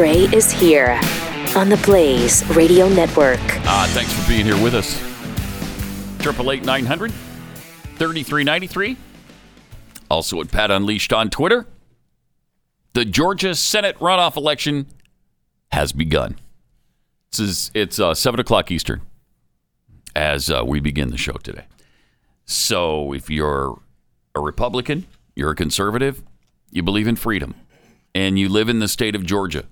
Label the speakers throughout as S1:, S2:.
S1: Gray is here on the Blaze Radio Network.
S2: Uh, thanks for being here with us. Triple eight nine hundred thirty three ninety three. Also at Pat Unleashed on Twitter. The Georgia Senate runoff election has begun. This is it's uh, seven o'clock Eastern as uh, we begin the show today. So if you're a Republican, you're a conservative, you believe in freedom, and you live in the state of Georgia,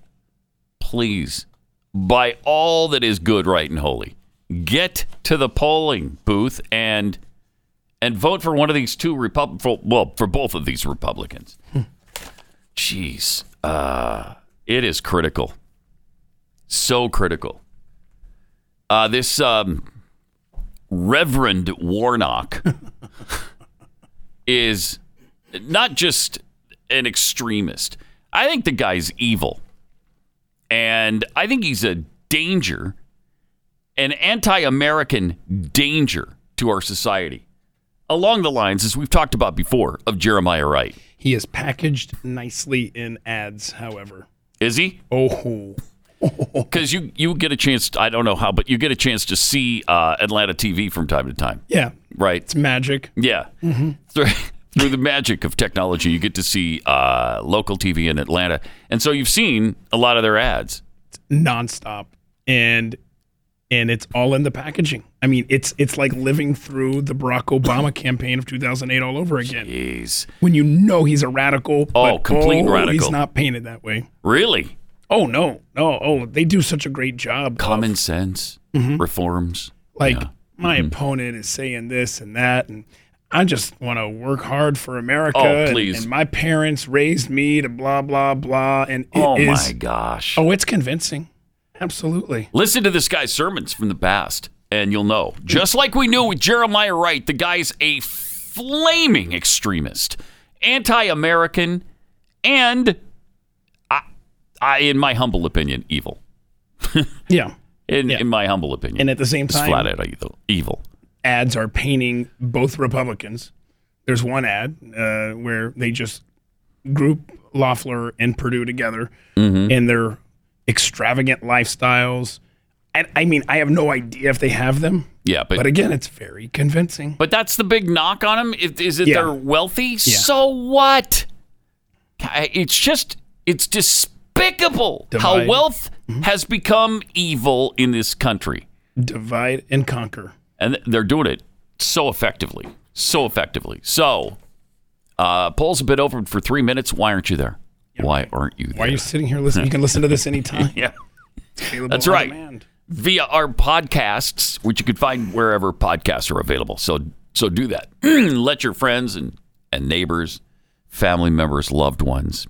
S2: please, by all that is good, right, and holy, get to the polling booth and and vote for one of these two Repub- for, well, for both of these Republicans. Jeez, uh, it is critical, so critical. Uh, this um, Reverend Warnock is not just an extremist. I think the guy's evil. And I think he's a danger, an anti American danger to our society. Along the lines, as we've talked about before, of Jeremiah Wright.
S3: He is packaged nicely in ads, however.
S2: Is he?
S3: Oh,
S2: Because you, you get a chance, I don't know how, but you get a chance to see uh, Atlanta TV from time to time,
S3: yeah,
S2: right?
S3: it's magic.
S2: Yeah. Through, through the magic of technology, you get to see uh, local TV in Atlanta. And so you've seen a lot of their ads.
S3: nonstop, and and it's all in the packaging. I mean, it's it's like living through the Barack Obama campaign of 2008 all over again.
S2: Jeez.
S3: When you know he's a radical,
S2: Oh,
S3: but,
S2: complete
S3: oh,
S2: radical.
S3: He's not painted that way.
S2: Really?
S3: Oh no, no. Oh, they do such a great job. of-
S2: Common sense, reforms.
S3: like
S2: Yeah.
S3: my
S2: Mm-hmm.
S3: opponent is saying this and that, and I just want to work hard for America.
S2: Oh,
S3: and-
S2: please.
S3: And, my parents raised me to blah blah blah, and it
S2: Oh,
S3: is-
S2: my gosh.
S3: Oh, it's convincing. Absolutely.
S2: Listen to this guy's sermons from the past, and you'll know. Just like we knew with Jeremiah Wright, the guy's a flaming extremist, anti American, and, I, I, in my humble opinion, evil.
S3: Yeah.
S2: In,
S3: Yeah.
S2: in my humble opinion.
S3: And at the same
S2: It's
S3: time,
S2: flat out evil. evil.
S3: Ads are painting both Republicans. There's one ad uh, where they just group Loeffler and Perdue together
S2: Mm-hmm.
S3: and their extravagant lifestyles. And I mean, I have no idea if they have them,
S2: Yeah, but
S3: but again, it's very convincing.
S2: But that's the big knock on them. Is, is it
S3: Yeah.
S2: they're wealthy? So what? It's just it's despicable how
S3: Divide.
S2: wealth has become evil in this country,
S3: Divide and conquer.
S2: And they're doing it so effectively, so effectively. So, uh, polls have been open for three minutes. Why aren't you there? Why aren't you there?
S3: Why are you sitting here listening? You can listen to this anytime.
S2: yeah.
S3: Available
S2: That's right.
S3: demand.
S2: via our podcasts, which you can find wherever podcasts are available. So so do that. Let your friends and, and neighbors, family members, loved ones,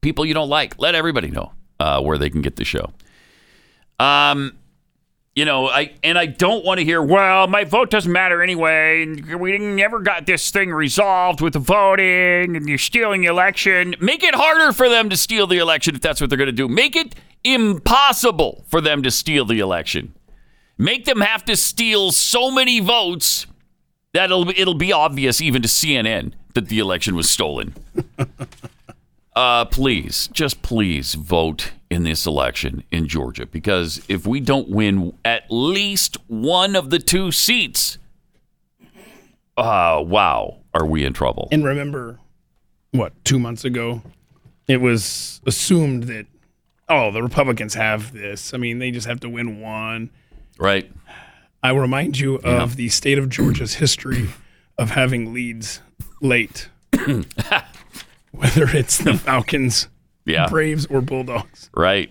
S2: people you don't like, let everybody know uh, where they can get the show. Um, you know, I and I don't want to hear, well, my vote doesn't matter anyway, and we never got this thing resolved with the voting, and you're stealing the election. Make it harder for them to steal the election if that's what they're going to do. Make it impossible for them to steal the election. Make them have to steal so many votes that it'll it'll be obvious even to CNN that the election was stolen. Uh, please, just please vote in this election in Georgia because if we don't win at least one of the two seats, uh, wow, are we in trouble?
S3: And remember, what, two months ago, it was assumed that, oh, the Republicans have this. I mean, they just have to win one.
S2: right?
S3: I remind you of the state of Georgia's history of having leads late, whether it's the Falcons,
S2: Yeah.
S3: Braves, or Bulldogs.
S2: Right.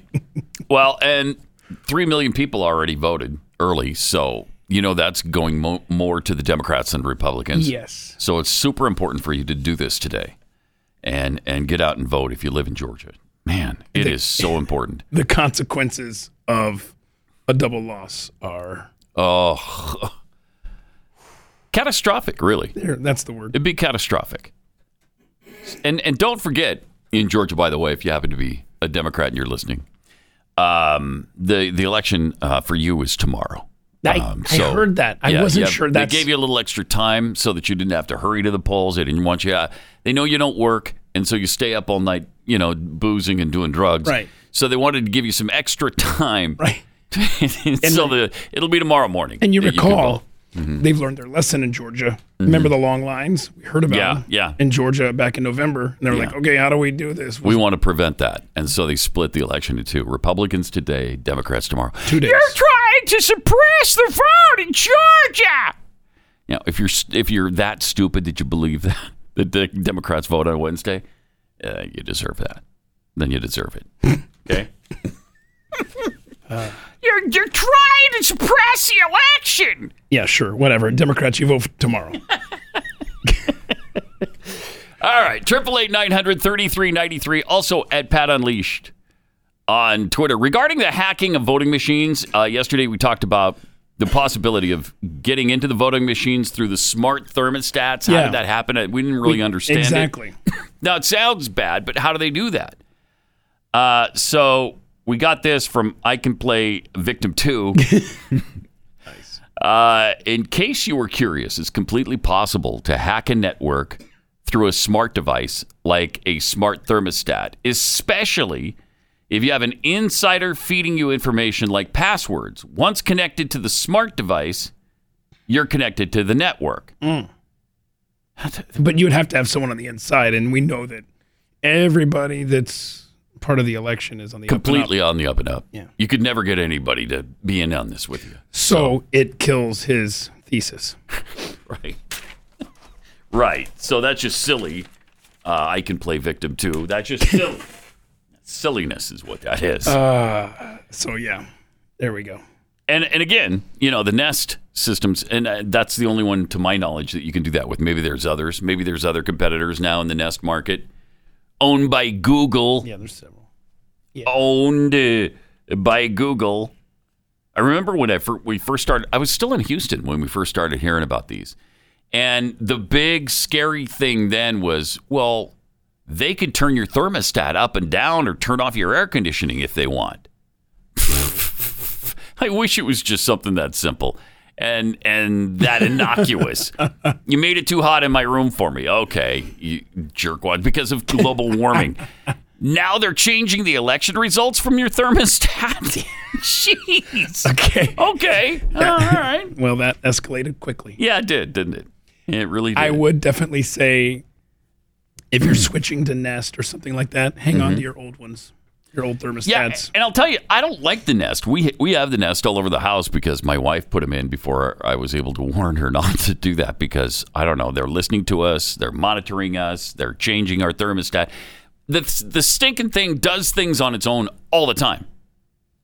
S2: well, and 3 million people already voted early. So, you know, that's going mo- more to the Democrats than Republicans.
S3: Yes.
S2: So it's super important for you to do this today and, and get out and vote if you live in Georgia. Man, it is so important.
S3: The consequences of a double loss are
S2: Oh, catastrophic, really.
S3: there. That's the word.
S2: It'd be catastrophic. And and don't forget in Georgia, by the way, if you happen to be a Democrat and you're listening, um, the the election uh, for you is tomorrow.
S3: I,
S2: Um,
S3: I heard that. I
S2: Yeah,
S3: wasn't
S2: yeah,
S3: sure that's
S2: They gave you a little extra time so that you didn't have to hurry to the polls. They didn't want you. Uh, they know you don't work, and so you stay up all night, you know, boozing and doing drugs.
S3: Right.
S2: So they wanted to give you some extra time.
S3: Right.
S2: so the it'll be tomorrow morning.
S3: And you recall.
S2: Mm-hmm.
S3: they've learned their lesson in Georgia. Remember the long lines? We heard about
S2: Yeah, yeah.
S3: in Georgia back in November. And they were like, okay, how do we do this?
S2: we want to prevent that, and so they split the election into two: Republicans today, Democrats tomorrow.
S3: Two days.
S2: You're trying to suppress the vote in Georgia. Now, if you're if you're that stupid that you believe that that the Democrats vote on Wednesday, uh, you deserve that. Then you deserve it. Okay. You're you're trying to suppress the election.
S3: Yeah, sure. Whatever. Democrats, you vote tomorrow.
S2: All right, triple eight nine hundred thirty three ninety three. Also at Pat Unleashed on Twitter regarding the hacking of voting machines. Uh, yesterday we talked about the possibility of getting into the voting machines through the smart thermostats. How
S3: Yeah.
S2: did that happen? Uh, We didn't really understand
S3: exactly.
S2: it. Now it sounds bad, but how do they do that? Uh, so we got this from I Can Play Victim Two. Uh, in case you were curious, it's completely possible to hack a network through a smart device like a smart thermostat, especially if you have an insider feeding you information like passwords. Once connected to the smart device, you're connected to the network.
S3: But you would have to have someone on the inside. And we know that everybody that's part of the election is on the up and up.
S2: Completely on the up and up.
S3: Yeah.
S2: You could never get anybody to be in on this with you.
S3: So it kills his thesis.
S2: Right. right. So that's just silly. Uh, I can play victim too. That's just silly. Silliness is what that is.
S3: So yeah, there we go.
S2: and and again, you know, the Nest systems, and uh, that's the only one to my knowledge that you can do that with. Maybe there's others. Maybe there's other competitors now in the Nest market, owned by Google.
S3: Yeah, there's several. Yeah.
S2: owned uh, by Google. I remember when I fir- we first started. I was still in Houston when we first started hearing about these, and the big scary thing then was, well, they could turn your thermostat up and down or turn off your air conditioning if they want. I wish it was just something that simple and and that innocuous. you made it too hot in my room for me. Okay, you jerkwad, because of global warming. Now they're changing the election results from your thermostat. Jeez.
S3: Okay.
S2: Okay. All right.
S3: Well, that escalated quickly.
S2: Yeah, it did, didn't it? It really did.
S3: I would definitely say if you're switching to Nest or something like that, hang mm-hmm. on to your old ones, your old thermostats.
S2: Yeah, and I'll tell you, I don't like the Nest. We we have the Nest all over the house because my wife put them in before I was able to warn her not to do that because I don't know, they're listening to us, they're monitoring us, they're changing our thermostat. The the stinking thing does things on its own all the time.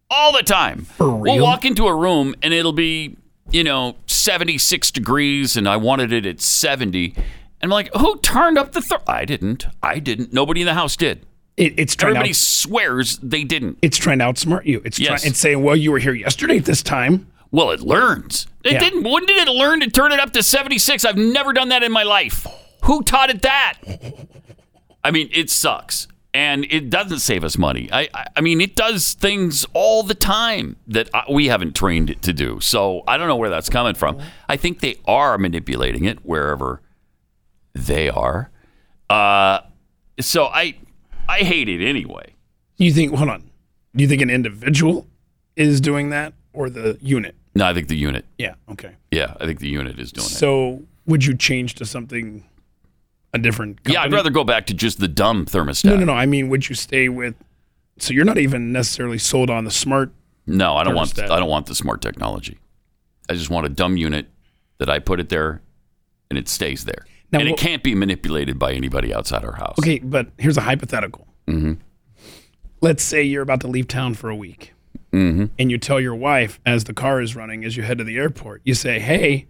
S2: All the time. For We'll walk into a room and it'll be, you know, 76 degrees and I wanted it at 70. And I'm like, "Who turned up the ther-? I didn't. I didn't. Nobody in the house did.
S3: It, it's trying
S2: Everybody
S3: to out,
S2: swears they didn't.
S3: it's trying to outsmart you. It's
S2: Yes.
S3: trying it's saying, well, you were here yesterday at this time.
S2: Well, it learns. It
S3: Yeah.
S2: didn't. When did it learn to turn it up to 76? I've never done that in my life. Who taught it that? I mean, it sucks. And it doesn't save us money. I, I, I mean, it does things all the time that I, we haven't trained it to do. So I don't know where that's coming from. I think they are manipulating it wherever they are. Uh, so I, I hate it anyway.
S3: You think? Hold on. Do you think an individual is doing that or the unit?
S2: No, I think the unit.
S3: Yeah. Okay.
S2: Yeah, I think the unit is doing it.
S3: So would you change to something a different? Company?
S2: Yeah, I'd rather go back to just the dumb thermostat.
S3: No, no, no. I mean, would you stay with? So you're not even necessarily sold on the smart.
S2: No, I don't want.
S3: Thermostat.
S2: I don't want the smart technology. I just want a dumb unit that I put it there, and it stays there,
S3: Now,
S2: and it can't be manipulated by anybody outside our house.
S3: Okay, but here's a hypothetical. Mm-hmm. Let's say you're about to leave town for a week, mm-hmm. and you tell your wife as the car is running, as you head to the airport, you say, "Hey,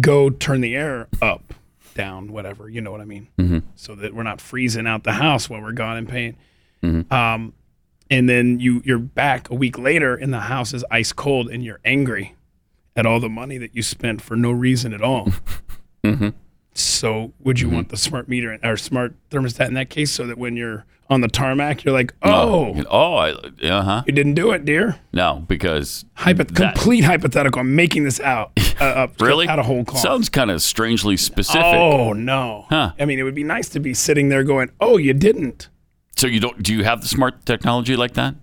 S3: go turn the air up, down, whatever." You know what I mean? Mm-hmm. So that we're not freezing out the house while we're gone and paying. Um, and then you you're back a week later, and the house is ice cold, and you're angry at all the money that you spent for no reason at all. So, would you want the smart meter or smart thermostat in that case, so that when you're on the tarmac, you're like, "Oh,
S2: oh, I, uh huh.
S3: you didn't do it, dear."
S2: No, because
S3: Hypo-
S2: that-
S3: complete hypothetical. I'm making this out. Uh, up,
S2: really
S3: out of whole cloth.
S2: sounds kind of strangely specific.
S3: oh no!
S2: Huh.
S3: I mean, it would be nice to be sitting there going, "Oh, you didn't."
S2: So you don't? Do you have the smart technology like that?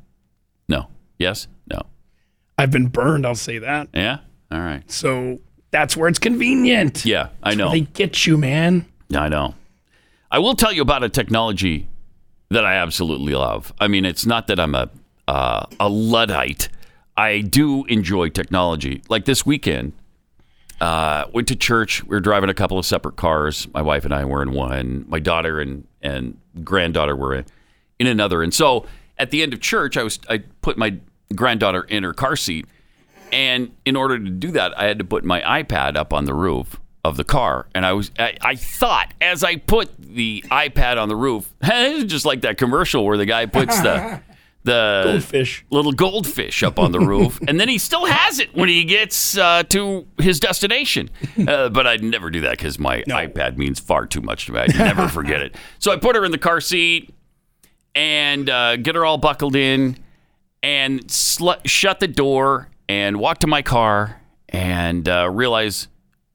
S2: No. Yes. No.
S3: I've been burned. I'll say that.
S2: Yeah. All right.
S3: So that's where it's convenient.
S2: Yeah, I know.
S3: They get you, man.
S2: I know. I will tell you about a technology that I absolutely love. I mean, it's not that I'm a uh, a luddite. I do enjoy technology. Like this weekend, uh, went to church. We were driving a couple of separate cars. My wife and I were in one. My daughter and and granddaughter were in, in another. And so at the end of church, I was I put my granddaughter in her car seat, and in order to do that, I had to put my iPad up on the roof of the car. And I was I, I thought as I put the iPad on the roof, just like that commercial where the guy puts the the
S3: Goldfish.
S2: little goldfish up on the roof, and then he still has it when he gets uh, to his destination. Uh, but I'd never do that because my iPad means far too much to me. I'd never forget it. So I put her in the car seat and uh, get her all buckled in, and sl- shut the door and walk to my car and uh, realize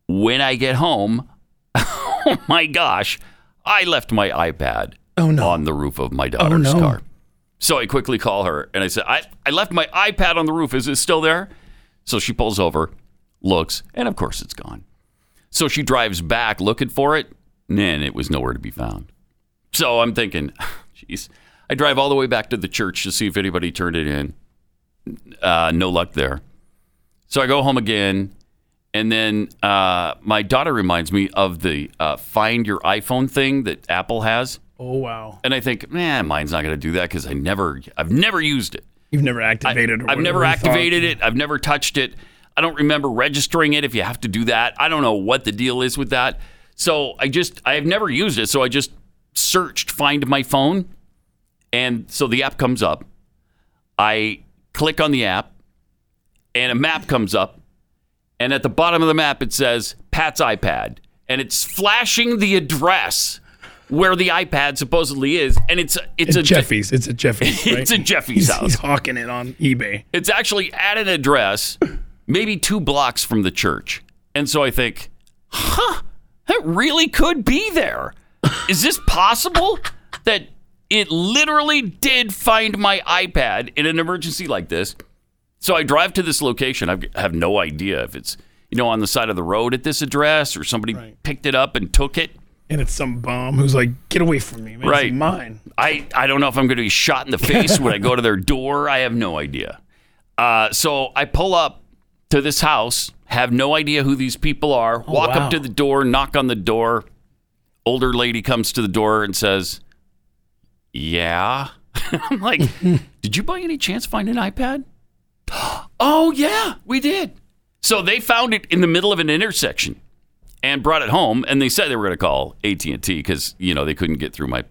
S2: when I get home, oh my gosh, I left my iPad
S3: Oh, no.
S2: on the roof of my daughter's
S3: no.
S2: car. So I quickly call her and I said, I, I left my iPad on the roof. Is it still there? So she pulls over, looks, and of course it's gone. So she drives back looking for it, and it was nowhere to be found. So I'm thinking, jeez. I drive all the way back to the church to see if anybody turned it in. Uh, no luck there. So I go home again, and then uh, my daughter reminds me of the uh, Find Your iPhone thing that Apple has.
S3: Oh wow.
S2: And I think, man, mine's not going to do that because I never, I've never used it.
S3: You've never activated. or
S2: I've never
S3: you thought.
S2: activated it. I've never touched it. I don't remember registering it if you have to do that. I don't know what the deal is with that. So I just, I've never used it. So I just searched Find My Phone. And so the app comes up. I click on the app, and a map comes up. And at the bottom of the map, it says Pat's iPad. And it's flashing the address where the iPad supposedly is. And it's, it's, a
S3: Jeffy's. It's a Jeffy's. Right?
S2: It's a Jeffy's
S3: he's,
S2: house.
S3: He's hawking it on eBay.
S2: It's actually at an address, maybe two blocks from the church. And so I think, huh, that really could be there. Is this possible that it literally did find my iPad in an emergency like this? So I drive to this location. I've- no idea if it's, you know, on the side of the road at this address or somebody
S3: Right.
S2: picked it up and took it.
S3: And it's some bum who's like, "Get away from me, man!
S2: Right.
S3: It's mine."
S2: I, I don't know if I'm going to be shot in the face when I go to their door. I have no idea. Uh, so I pull up to this house, have no idea who these people are, walk
S3: wow.
S2: up to the door, knock on the door. Older lady comes to the door and says, Yeah. I'm like, Did you by any chance find an iPad? oh, yeah, we did. So they found it in the middle of an intersection and brought it home and they said they were going to call AT&T because you know they couldn't get through my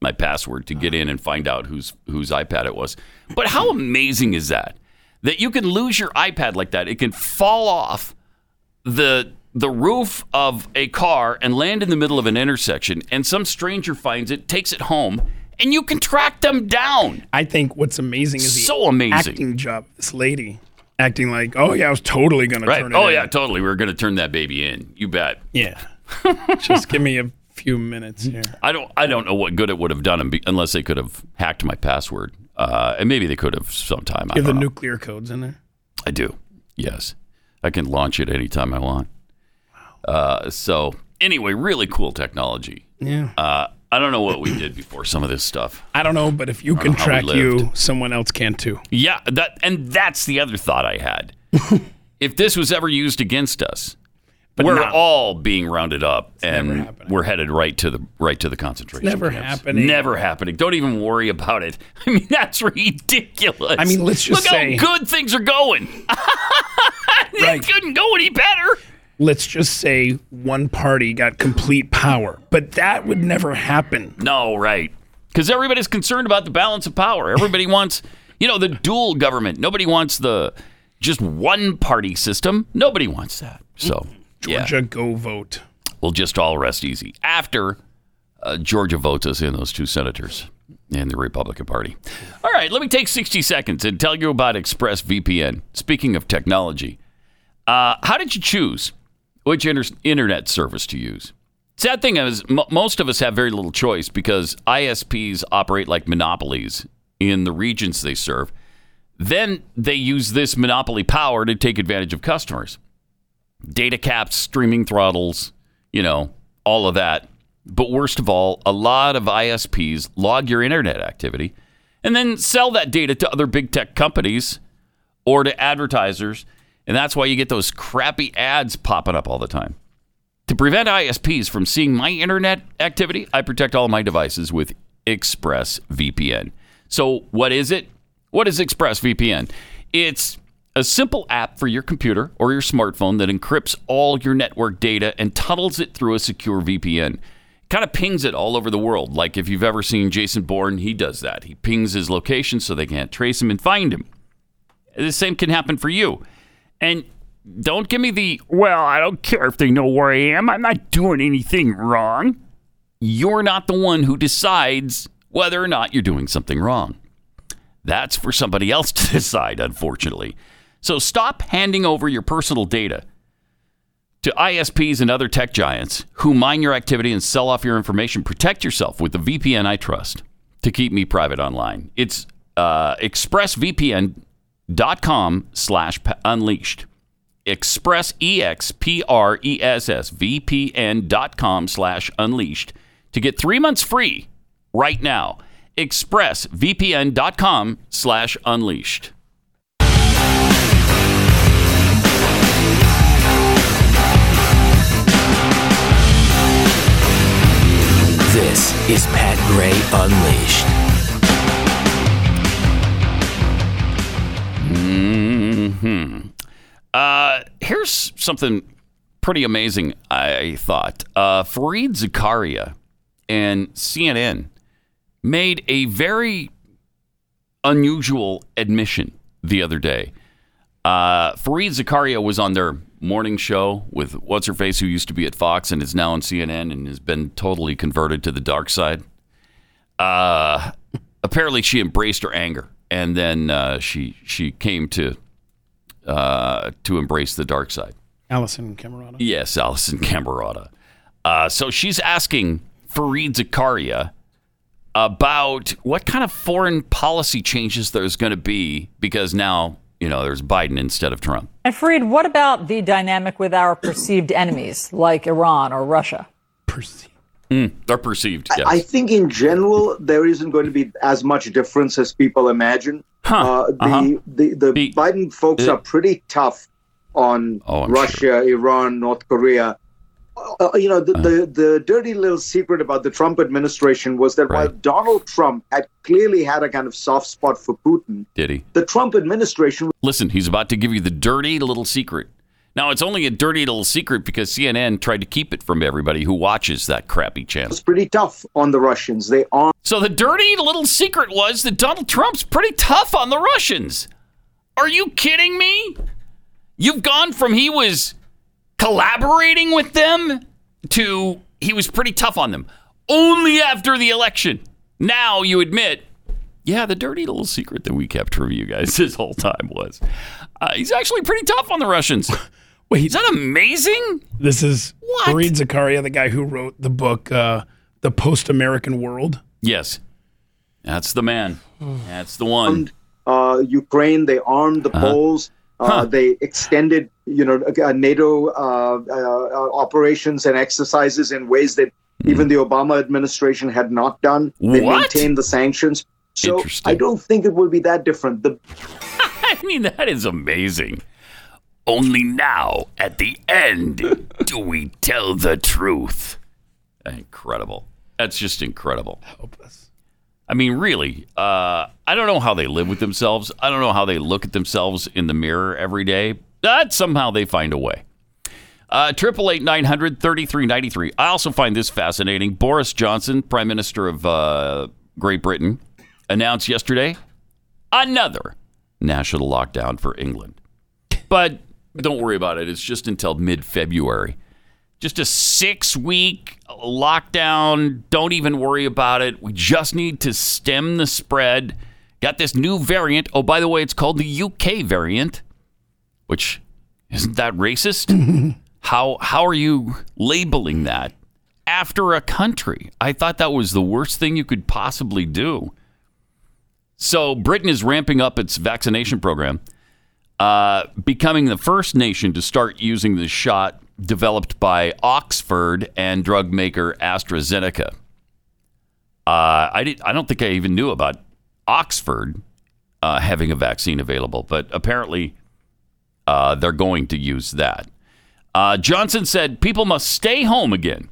S2: my password to get uh-huh. in and find out whose whose iPad it was. But how amazing is that? That you can lose your iPad like that. It can fall off the the roof of a car and land in the middle of an intersection and some stranger finds it, takes it home, and you can track them down.
S3: I think what's amazing is the
S2: So amazing.
S3: acting job this lady, acting like, "Oh yeah, I was totally gonna
S2: Right.
S3: turn it."
S2: Oh
S3: in."
S2: yeah, totally. We're going to turn that baby in. You bet.
S3: yeah. Just give me a few minutes here.
S2: I don't. I don't know what good it would have done unless they could have hacked my password. Uh, and maybe they could have sometime. I
S3: You have the
S2: know.
S3: nuclear codes in there.
S2: I do. Yes, I can launch it anytime I want. Uh, so anyway, really cool technology.
S3: Yeah.
S2: Uh, I don't know what we did before some of this stuff.
S3: I don't know, but if you can
S2: know how we
S3: track you, someone else can too.
S2: Yeah, that and that's the other thought I had. if this was ever used against us, we're
S3: not-
S2: all being rounded up and we're headed right to the right to the concentration. Camps.
S3: Never
S2: camps.
S3: happening.
S2: Never happening. Don't even worry about it. I mean, that's ridiculous.
S3: I mean, let's just
S2: look
S3: say-
S2: how good things are going.
S3: Right.
S2: It couldn't go any better.
S3: Let's just say one party got complete power, but that would never happen.
S2: No, right. Because everybody's concerned about the balance of power. Everybody wants, you know, the dual government. Nobody wants the just one party system. Nobody wants that. So, yeah,
S3: Georgia, go vote.
S2: we'll just all rest easy after uh, Georgia votes us in those two senators in the Republican Party. All right, let me take 60 seconds and tell you about ExpressVPN. Speaking of technology, uh, how did you choose which inter- internet service to use? Sad thing is, m- most of us have very little choice because ISPs operate like monopolies in the regions they serve. Then they use this monopoly power to take advantage of customers. Data caps, streaming throttles, you know, all of that. But worst of all, a lot of ISPs log your internet activity and then sell that data to other big tech companies or to advertisers. And that's why you get those crappy ads popping up all the time. To prevent ISPs from seeing my internet activity, I protect all my devices with ExpressVPN. So, what is it? What is ExpressVPN? It's a simple app for your computer or your smartphone that encrypts all your network data and tunnels it through a secure VPN. Kind of pings it all over the world. Like if you've ever seen Jason Bourne, he does that. He pings his location so they can't trace him and find him. The same can happen for you. And don't give me the, well, I don't care if they know where I am. I'm not doing anything wrong. You're not the one who decides whether or not you're doing something wrong. That's for somebody else to decide, unfortunately. So stop handing over your personal data to ISPs and other tech giants who mine your activity and sell off your information. Protect yourself with the VPN I trust to keep me private online. It's uh, expressvpn.com slash unleashed. Express, E-X-P-R-E-S-S, VPN dot com slash unleashed to get three months free right now. Expressvpn.com slash unleashed.
S1: This is Pat Gray Unleashed.
S2: Uh, here's something pretty amazing, I thought. Uh, Fareed Zakaria and CNN made a very unusual admission the other day. Uh, Fareed Zakaria was on their morning show with what's her face, who used to be at Fox and is now on CNN and has been totally converted to the dark side. Uh, apparently, she embraced her anger, and then uh, she she came to uh, to embrace the dark side.
S3: Alisyn Camerota.
S2: Yes, Alisyn Camerota. Uh, so she's asking Fareed Zakaria about what kind of foreign policy changes there's going to be because now, you know, there's Biden instead of Trump.
S4: And Fareed, what about the dynamic with our perceived enemies like Iran or Russia?
S3: Percy.
S2: They're perceived, yes.
S5: I think in general there isn't going to be as much difference as people imagine.
S2: Huh.
S5: Uh, the,
S2: Uh-huh.
S5: the the
S2: The-
S5: Biden folks
S2: Uh,
S5: are pretty tough on
S2: Oh, I'm
S5: Russia, Iran, North Korea. Uh, you know, the,
S2: Uh-huh.
S5: the the dirty little secret about the Trump administration was that while Donald Trump had clearly had a kind of soft spot for Putin,
S2: Did he?
S5: the Trump administration
S2: Listen, he's about to give you the dirty little secret. Now, it's only a dirty little secret because CNN tried to keep it from everybody who watches that crappy channel.
S5: was pretty tough on the Russians. They armed
S2: So the dirty little secret was that Donald Trump's pretty tough on the Russians. Are you kidding me? You've gone from he was collaborating with them to he was pretty tough on them only after the election. Now you admit, yeah, the dirty little secret that we kept from you guys this whole time was uh, he's actually pretty tough on the Russians.
S3: Wait,
S2: Is that amazing?
S3: this is
S2: What?
S3: Fareed Zakaria, the guy who wrote the book uh, "The Post-American World."
S2: Yes, that's the man. That's the one.
S5: uh, Ukraine. They armed the Poles. Uh,
S2: Uh-huh.
S5: They extended, you know, uh, NATO uh, uh, uh, operations and exercises in ways that even the Obama administration had not done. They.
S2: What?
S5: maintained the sanctions. So I don't think it will be that different. The
S2: I mean, that is amazing. Only now, at the end, do we tell the truth. Incredible. That's just incredible.
S3: Hopeless.
S2: I mean, really, uh, I don't know how they live with themselves. I don't know how they look at themselves in the mirror every day, but somehow they find a way. Uh, Triple eight nine hundred thirty three ninety three. I also find this fascinating. Boris Johnson, Prime Minister of uh, Great Britain, announced yesterday another national lockdown for England. But don't worry about it. It's just until mid February. Just a six week lockdown. Don't even worry about it. We just need to stem the spread. Got this new variant. Oh, by the way, it's called the UK variant, which isn't that racist? how how are you labeling that? after a country. I thought that was the worst thing you could possibly do. So, Britain is ramping up its vaccination program, uh, becoming the first nation to start using the shot developed by Oxford and drug maker AstraZeneca. Uh, I, did, I don't think I even knew about Oxford uh, having a vaccine available, but apparently uh, they're going to use that. Uh, Johnson said people must stay home again,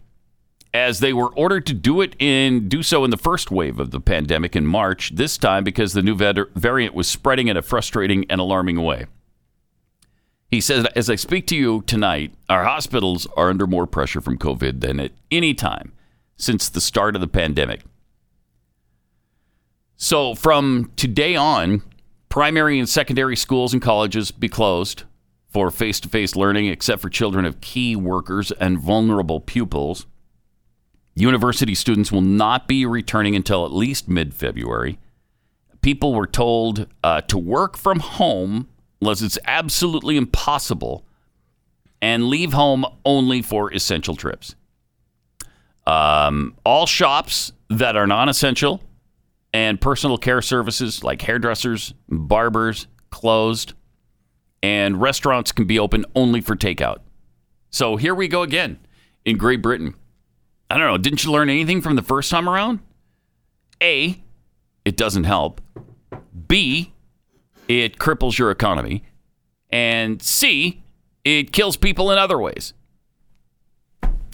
S2: as they were ordered to do it in do so in the first wave of the pandemic in March. This time because the new variant was spreading in a frustrating and alarming way. He says, as I speak to you tonight, our hospitals are under more pressure from COVID than at any time since the start of the pandemic. So from today on, primary and secondary schools and colleges be closed for face-to-face learning except for children of key workers and vulnerable pupils. University students will not be returning until at least mid-February. People were told uh, to work from home unless it's absolutely impossible and leave home only for essential trips. Um, all shops that are non-essential and personal care services like hairdressers, barbers closed, and restaurants can be open only for takeout. So here we go again in Great Britain. I don't know, didn't you learn anything from the first time around? A, it doesn't help. B, it cripples your economy. And C, it kills people in other ways.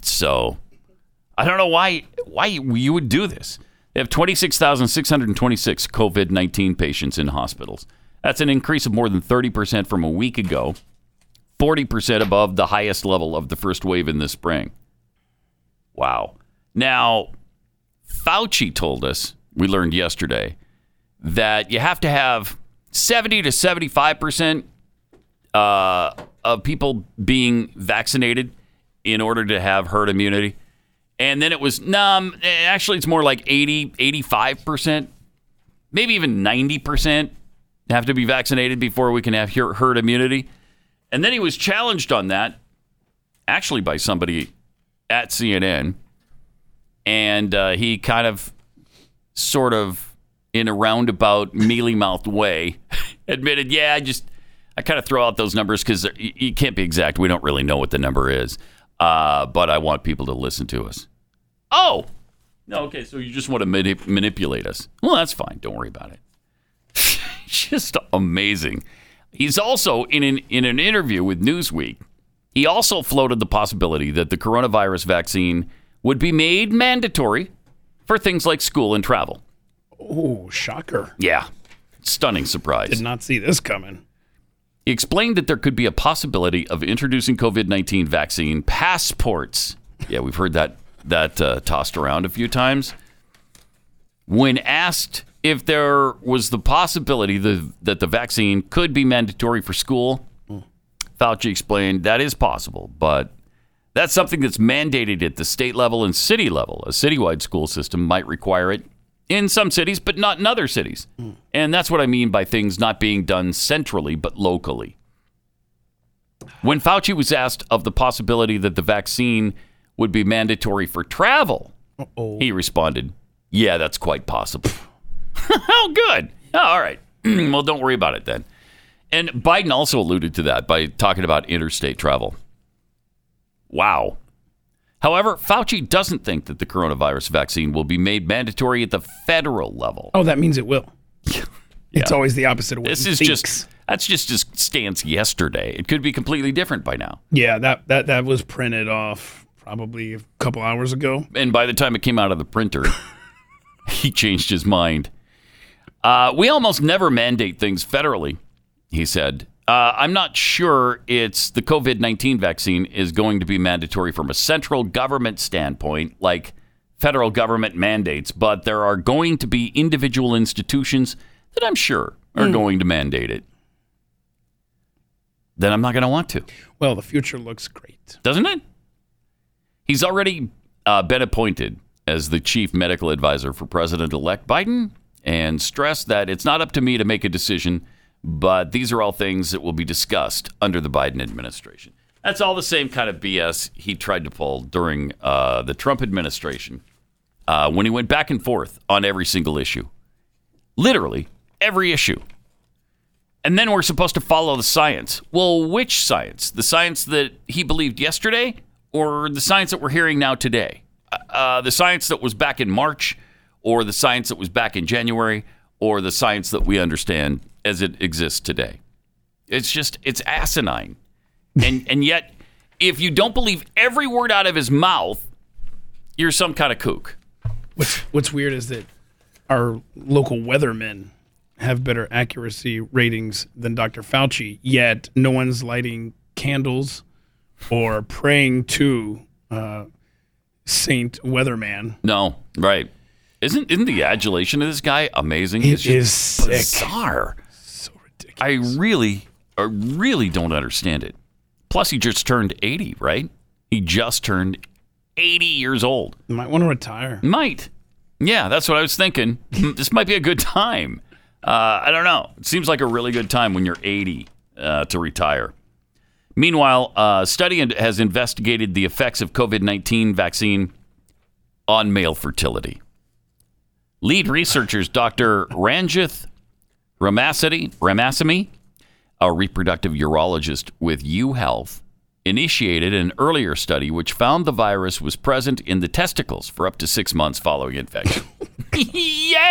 S2: So, I don't know why why you would do this. They have 26,626 COVID 19 patients in hospitals. That's an increase of more than 30% from a week ago, 40% above the highest level of the first wave in the spring. Wow. Now, Fauci told us, we learned yesterday, that you have to have 70 to 75% uh, of people being vaccinated in order to have herd immunity. And then it was, no, actually, it's more like 80, 85%, maybe even 90% have to be vaccinated before we can have herd immunity. And then he was challenged on that, actually, by somebody at CNN. And uh, he kind of, sort of, in a roundabout, mealy mouthed way, admitted, yeah, I just, I kind of throw out those numbers because you can't be exact. We don't really know what the number is. Uh, but I want people to listen to us. Oh, no, okay. So you just want to manip- manipulate us? Well, that's fine. Don't worry about it. just amazing. He's also in an in an interview with Newsweek. He also floated the possibility that the coronavirus vaccine would be made mandatory for things like school and travel.
S3: Oh, shocker.
S2: Yeah. Stunning surprise.
S3: Did not see this coming.
S2: He explained that there could be a possibility of introducing COVID 19 vaccine passports. Yeah, we've heard that that uh, tossed around a few times. When asked if there was the possibility the, that the vaccine could be mandatory for school, Fauci explained that is possible, but that's something that's mandated at the state level and city level. A citywide school system might require it in some cities, but not in other cities. Mm. And that's what I mean by things not being done centrally, but locally. When Fauci was asked of the possibility that the vaccine would be mandatory for travel, Uh-oh. he responded, Yeah, that's quite possible. oh, good. Oh, all right. well, don't worry about it then. And Biden also alluded to that by talking about interstate travel. Wow. However, Fauci doesn't think that the coronavirus vaccine will be made mandatory at the federal level.
S3: Oh, that means it will. It's always the opposite of what
S2: this is
S3: thinks.
S2: just that's just his stance yesterday. It could be completely different by now.
S3: Yeah, that, that, that was printed off probably a couple hours ago.
S2: And by the time it came out of the printer, he changed his mind. Uh, we almost never mandate things federally, he said. Uh, I'm not sure it's the COVID 19 vaccine is going to be mandatory from a central government standpoint, like federal government mandates, but there are going to be individual institutions that I'm sure are going to mandate it. Then I'm not going to want to.
S3: Well, the future looks great.
S2: Doesn't it? He's already uh, been appointed as the chief medical advisor for President elect Biden and stressed that it's not up to me to make a decision, but these are all things that will be discussed under the Biden administration. That's all the same kind of BS he tried to pull during uh, the Trump administration uh, when he went back and forth on every single issue. Literally, every issue. And then we're supposed to follow the science. Well, which science? The science that he believed yesterday or the science that we're hearing now today? Uh, the science that was back in March or the science that was back in January or the science that we understand as it exists today? It's just, it's asinine. And, and yet, if you don't believe every word out of his mouth, you're some kind of kook.
S3: What's What's weird is that our local weathermen have better accuracy ratings than Dr. Fauci. Yet no one's lighting candles or praying to uh, Saint Weatherman.
S2: No, right. Isn't isn't the adulation of this guy amazing?
S3: It
S2: It's just
S3: is sick.
S2: bizarre. I really, I really don't understand it. Plus, he just turned 80, right? He just turned 80 years old.
S3: You might want to retire.
S2: Might. Yeah, that's what I was thinking. this might be a good time. Uh, I don't know. It seems like a really good time when you're 80 uh, to retire. Meanwhile, a study has investigated the effects of COVID 19 vaccine on male fertility. Lead researchers Dr. Ranjith Ramasady, Ramasamy, a reproductive urologist with UHealth, initiated an earlier study which found the virus was present in the testicles for up to six months following infection. Yay!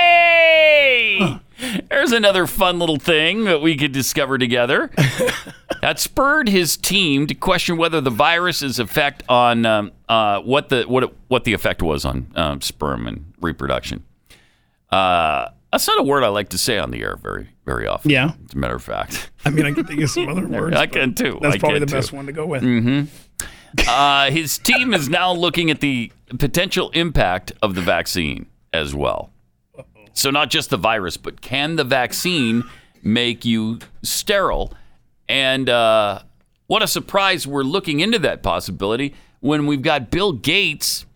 S2: There's another fun little thing that we could discover together. that spurred his team to question whether the virus's effect on um, uh, what the what it, what the effect was on um, sperm and reproduction. Uh, that's not a word I like to say on the air very very often.
S3: Yeah.
S2: as a matter of fact.
S3: I mean, I can think of some other words.
S2: I can too.
S3: That's
S2: I
S3: probably the
S2: too.
S3: best one to go with.
S2: Uh, his team is now looking at the potential impact of the vaccine as well. So, not just the virus, but can the vaccine make you sterile? And uh, what a surprise we're looking into that possibility when we've got Bill Gates,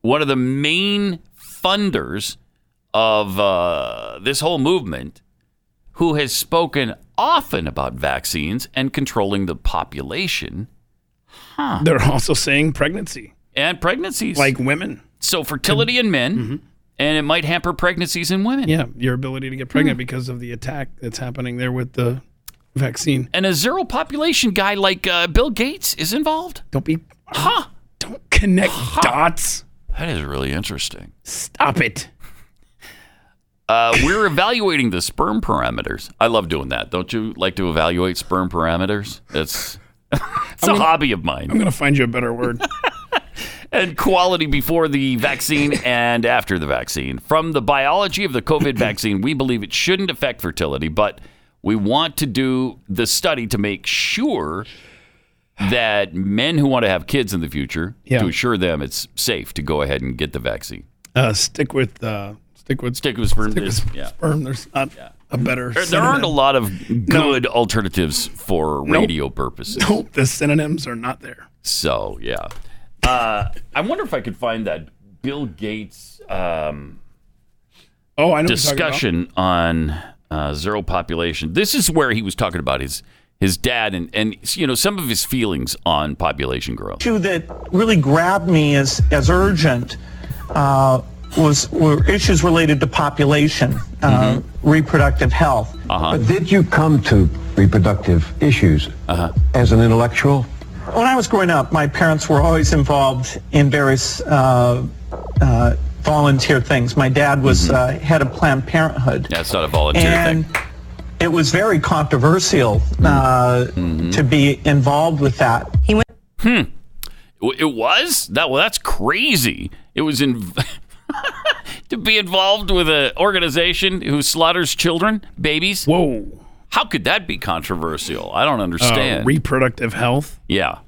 S2: one of the main funders of uh, this whole movement, who has spoken often about vaccines and controlling the population Huh.
S3: They're also saying pregnancy,
S2: and pregnancies.
S3: like women.
S2: so fertility in men, and it might hamper pregnancies in women.
S3: Yeah, your ability to get pregnant because of the attack that's happening there with the vaccine.
S2: And a zero population guy like uh, Bill Gates is involved.
S3: Don't be.
S2: Huh.
S3: Don't connect dots.
S2: That is really interesting.
S3: Stop it.
S2: Uh, we're evaluating the sperm parameters. I love doing that. Don't you like to evaluate sperm parameters? It's it's a hobby of mine.
S3: I'm gonna find you a better word.
S2: and quality before the vaccine and after the vaccine. From the biology of the COVID vaccine, we believe it shouldn't affect fertility, but we want to do the study to make sure that men who want to have kids in the future,
S3: Yeah.
S2: to assure them it's safe to go ahead and get the vaccine.
S3: Uh, stick with uh, stick with
S2: Stick with sperm.
S3: stick with
S2: yeah.
S3: sperm. There's not a better.
S2: There, there aren't a lot of good alternatives for radio purposes.
S3: Nope, the synonyms are not there.
S2: So, yeah. Uh, I wonder if I could find that Bill Gates um,
S3: Oh, I know. what you're about.
S2: discussion on uh, zero population. This is where he was talking about his his dad and and you know some of his feelings on population growth.
S6: issue that really grabbed me as, as urgent uh, was were issues related to population, uh, reproductive health.
S2: Uh-huh.
S7: But did you come to reproductive issues as an intellectual?
S6: When I was growing up, my parents were always involved in various uh, uh, volunteer things. My dad was uh, head of Planned Parenthood.
S2: That's not a volunteer
S6: and
S2: thing.
S6: it was very controversial uh, to be involved with that.
S2: W- It was that. Well, that's crazy. It was in to be involved with an organization who slaughters children, babies.
S3: Whoa.
S2: How could that be controversial? I don't
S3: Uh,
S2: understand.
S3: reproductive health.
S2: yeah,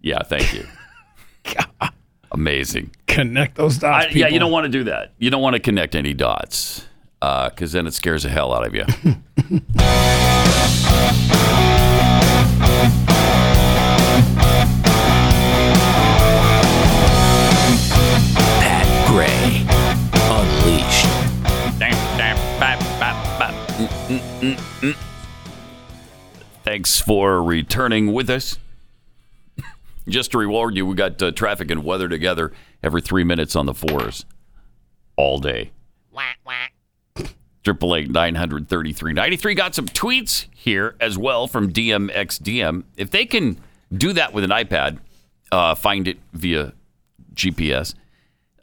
S2: yeah. Thank you. Amazing.
S3: Connect those dots.
S2: I, yeah, you don't want to do that. You don't want to connect any dots because then it scares the hell out of you. Thanks for returning with us. Just to reward you, we got uh, traffic and weather together every three minutes on the fours all day. Triple eight nine hundred thirty three ninety three. Got some tweets here as well from DMXDM. If they can do that with an iPad, uh, find it via GPS.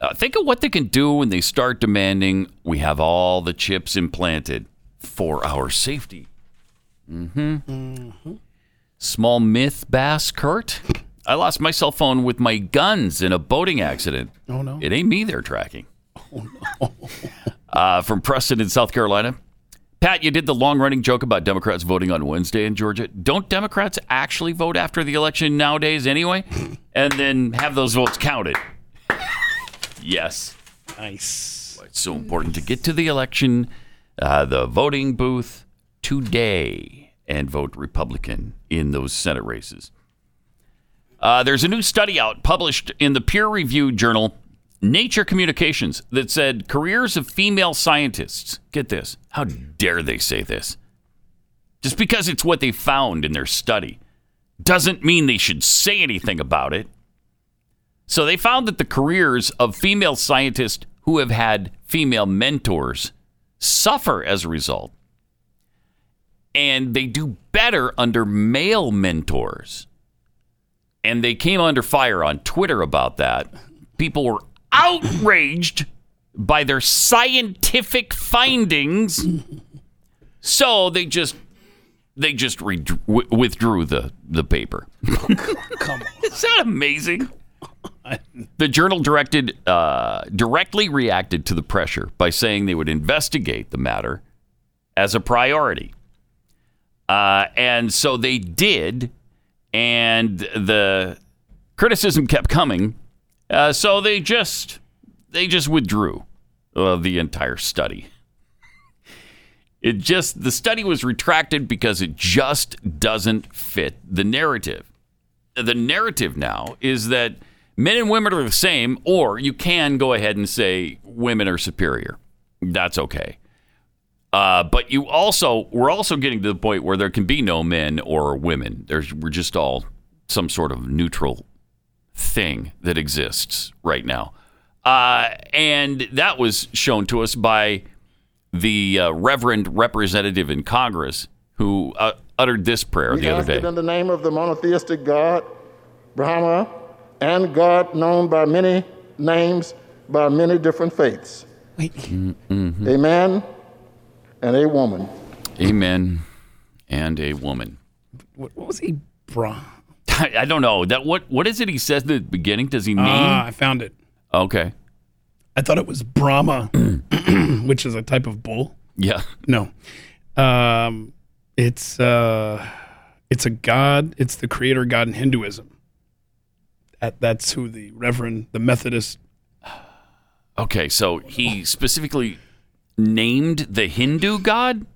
S2: Uh, think of what they can do when they start demanding we have all the chips implanted for our safety. Mm-hmm. Small myth, Bass Kurt. I lost my cell phone with my guns in a boating accident.
S3: Oh, no.
S2: It ain't me they're tracking. Oh, no. uh, from Preston in South Carolina. Pat, you did the long running joke about Democrats voting on Wednesday in Georgia. Don't Democrats actually vote after the election nowadays anyway? And then have those votes counted? yes.
S3: Nice.
S2: It's so important to get to the election, uh, the voting booth today, and vote Republican in those Senate races. Uh, there's a new study out published in the peer reviewed journal Nature Communications that said careers of female scientists, get this, how dare they say this? Just because it's what they found in their study doesn't mean they should say anything about it. So they found that the careers of female scientists who have had female mentors suffer as a result. And they do better under male mentors. And they came under fire on Twitter about that. People were outraged by their scientific findings. So they just they just re- withdrew the the paper.
S3: Come on.
S2: Is that amazing? The journal directed uh, directly reacted to the pressure by saying they would investigate the matter as a priority, uh, and so they did. And the criticism kept coming, uh, so they just they just withdrew uh, the entire study. It just the study was retracted because it just doesn't fit the narrative. The narrative now is that men and women are the same, or you can go ahead and say women are superior. That's okay. Uh, but you also we're also getting to the point where there can be no men or women. There's we're just all some sort of neutral thing that exists right now. Uh, and that was shown to us by the uh, Reverend representative in Congress who uh, uttered this prayer
S8: We
S2: the other
S8: ask it
S2: day.
S8: in the name of the monotheistic God, Brahma, and God known by many names, by many different faiths.
S3: Wait.
S2: Mm-hmm.
S8: A man and a woman.
S2: Amen. And a woman.
S3: What, what was he? Bra.
S2: I, I don't know that. What what is it he says at the beginning? Does he name?
S3: Ah, I found it.
S2: okay.
S3: I thought it was Brahma, which is a type of bull.
S2: Yeah.
S3: No. Um, it's uh, it's a god. It's the creator god in Hinduism. That, that's who the Reverend, the Methodist.
S2: Okay. So he specifically named the Hindu god.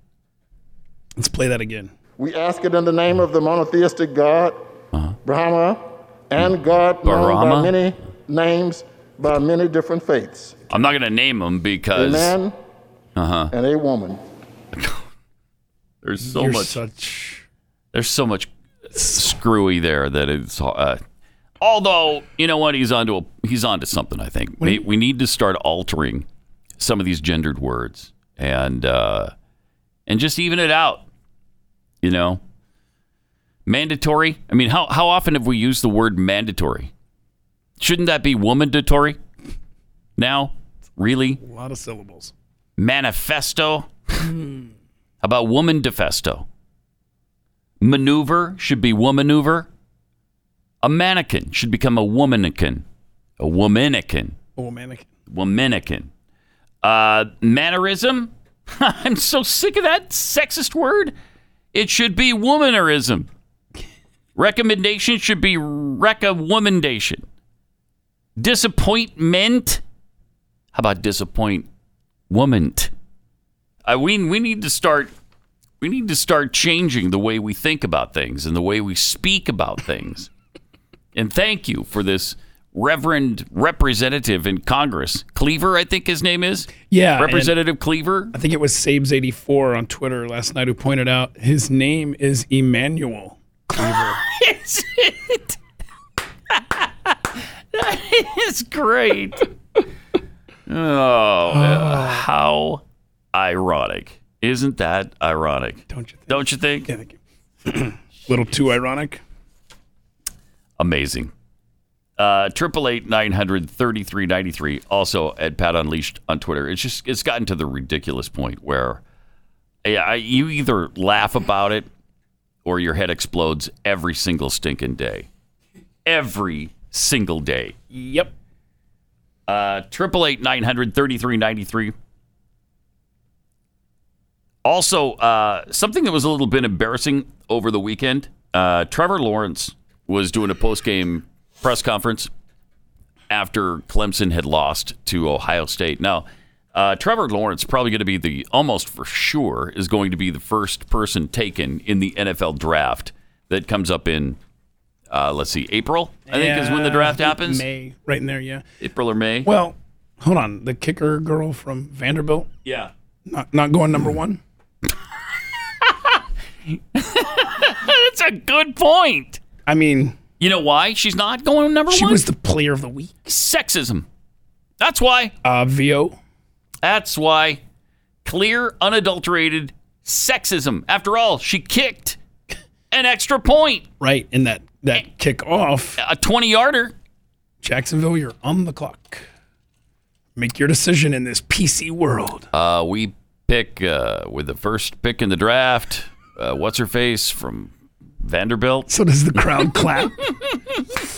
S3: Let's play that again.
S8: We ask it in the name of the monotheistic God, Brahma, and God known by many names, by many different faiths.
S2: I'm not going to name him
S8: A
S2: because
S8: man
S2: Uh-huh.
S8: and a woman.
S2: there's so
S3: You're
S2: much.
S3: such.
S2: there's so much screwy there that it's. Uh, although you know what, he's onto a, he's onto something. I think we, we need to start altering some of these gendered words and uh, and just even it out. You know, mandatory. I mean, how how often have we used the word mandatory? Shouldn't that be womandatory? Now, really,
S3: A lot of syllables.
S2: manifesto. How about woman defesto? Maneuver should be womaneuver. A mannequin should become a womanican. A womanican.
S3: Oh, mannequin.
S2: Womanican. Uh, mannerism. I'm so sick of that sexist word. It should be womanerism. Recommendation should be recommendation. Disappointment. How about disappoint woman? I we we need to start we need to start changing the way we think about things and the way we speak about things. and thank you for this Reverend representative in Congress, Cleaver, I think his name is.
S3: Yeah.
S2: Representative Cleaver.
S3: I think it was Sabes84 on Twitter last night who pointed out his name is Emmanuel Cleaver.
S2: Is it? is great. Oh, uh, how ironic. Isn't that ironic?
S3: Don't you think?
S2: Don't you think?
S3: Yeah, thank you. Little too ironic.
S2: Amazing. Uh, Triple eight nine hundred thirty three ninety three. Also at Pat Unleashed on Twitter. It's just it's gotten to the ridiculous point where, yeah, I- you either laugh about it or your head explodes every single stinking day. Every single day.
S3: Yep.
S2: Uh, Triple eight nine hundred thirty three ninety three. Also, uh, something that was a little bit embarrassing over the weekend. Uh, Trevor Lawrence was doing a post game press conference after Clemson had lost to Ohio State. Now, uh, Trevor Lawrence probably going to be the almost for sure is going to be the first person taken in the NFL draft that comes up in. Uh, let's see, April. I think is when the draft happens.
S3: May, right in there. Yeah.
S2: April or May.
S3: Well, hold on. The kicker girl from Vanderbilt,
S2: yeah.
S3: not not going number one.
S2: That's a good point.
S3: I mean,
S2: You know why she's not going number
S3: she
S2: one?
S3: She was the player of the week.
S2: Sexism. That's why.
S3: Vo.
S2: That's why. Clear, unadulterated sexism. After all, she kicked an extra point,
S3: Right in that that kick off.
S2: a 20 yarder.
S3: Jacksonville, you're on the clock. Make your decision in this PC world.
S2: Uh, we pick uh, with the first pick in the draft. Uh, what's her face from Vanderbilt?
S3: So does the crowd clap?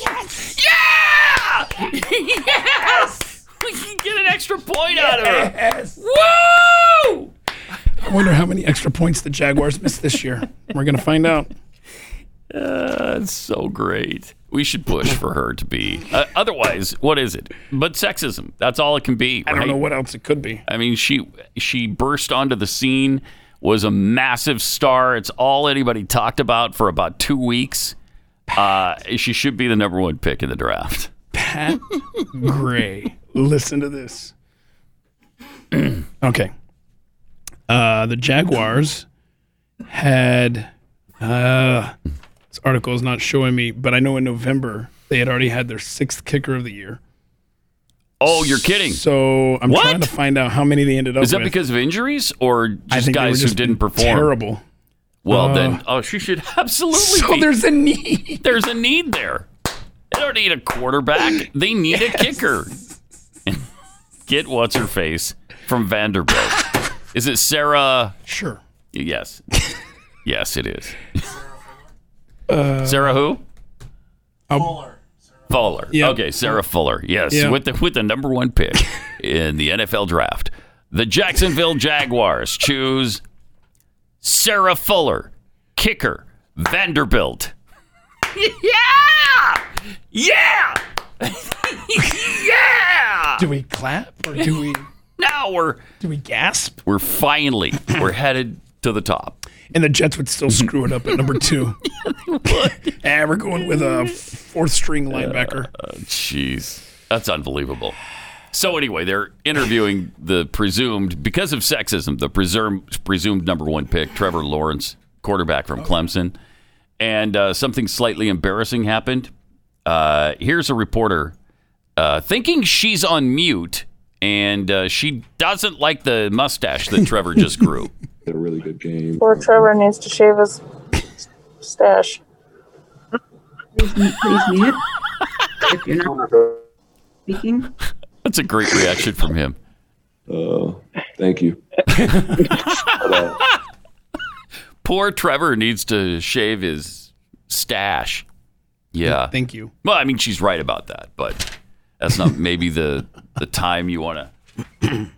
S3: Yes!
S2: Yeah! yes! We can get an extra point out of her.
S3: Yes.
S2: Woo!
S3: I wonder how many extra points the Jaguars missed this year. We're gonna find out.
S2: That's so great. We should push for her to be. Uh, otherwise, what is it? But sexism. That's all it can be.
S3: I don't
S2: right?
S3: know what else it could be.
S2: I mean, she she burst onto the scene, was a massive star. It's all anybody talked about for about two weeks. Uh, she should be the number one pick in the draft.
S3: Pat Gray. Listen to this. okay. Uh, the Jaguars had. Uh, this article is not showing me, but I know in November they had already had their sixth kicker of the year.
S2: Oh, you're kidding?
S3: So I'm
S2: What?
S3: trying to find out how many they ended up
S2: Is that
S3: with.
S2: because of injuries or just
S3: think they were
S2: guys
S3: just
S2: who didn't perform?
S3: Terrible.
S2: Well,
S3: Uh,
S2: then, oh, she should absolutely.
S3: So
S2: be.
S3: there's a need.
S2: there's a need there. They don't need a quarterback. They need a kicker. Get what's her face from Vanderbilt. Is it Sarah?
S3: Sure.
S2: Yes. Yes, it is. Sarah who? Fuller.
S3: Yep.
S2: Okay, Sarah Fuller. Yes,
S3: Yep.
S2: with the with the number one pick in the NFL draft, the Jacksonville Jaguars choose Sarah Fuller, kicker, Vanderbilt. yeah, yeah, yeah.
S3: Do we clap or do we
S2: Now we're
S3: do we gasp?
S2: we're finally we're headed to the top.
S3: And the Jets would still screw it up at number two. and we're going with a fourth string linebacker.
S2: Jeez, that's unbelievable. So anyway, they're interviewing the presumed because of sexism, the presumed presumed number one pick, Trevor Lawrence, quarterback from Clemson, and uh, something slightly embarrassing happened. Uh, here's a reporter uh, thinking she's on mute, and uh, she doesn't like the mustache that Trevor just grew.
S9: had a really good game.
S10: Poor Trevor needs to shave his stash.
S11: Please mute, please mute. if you're not speaking.
S2: That's a great reaction from him.
S9: Uh, thank you. But, uh,
S2: Poor Trevor needs to shave his stash. Yeah.
S3: Thank you.
S2: Well, I mean, she's right about that, but that's not maybe the the time you want to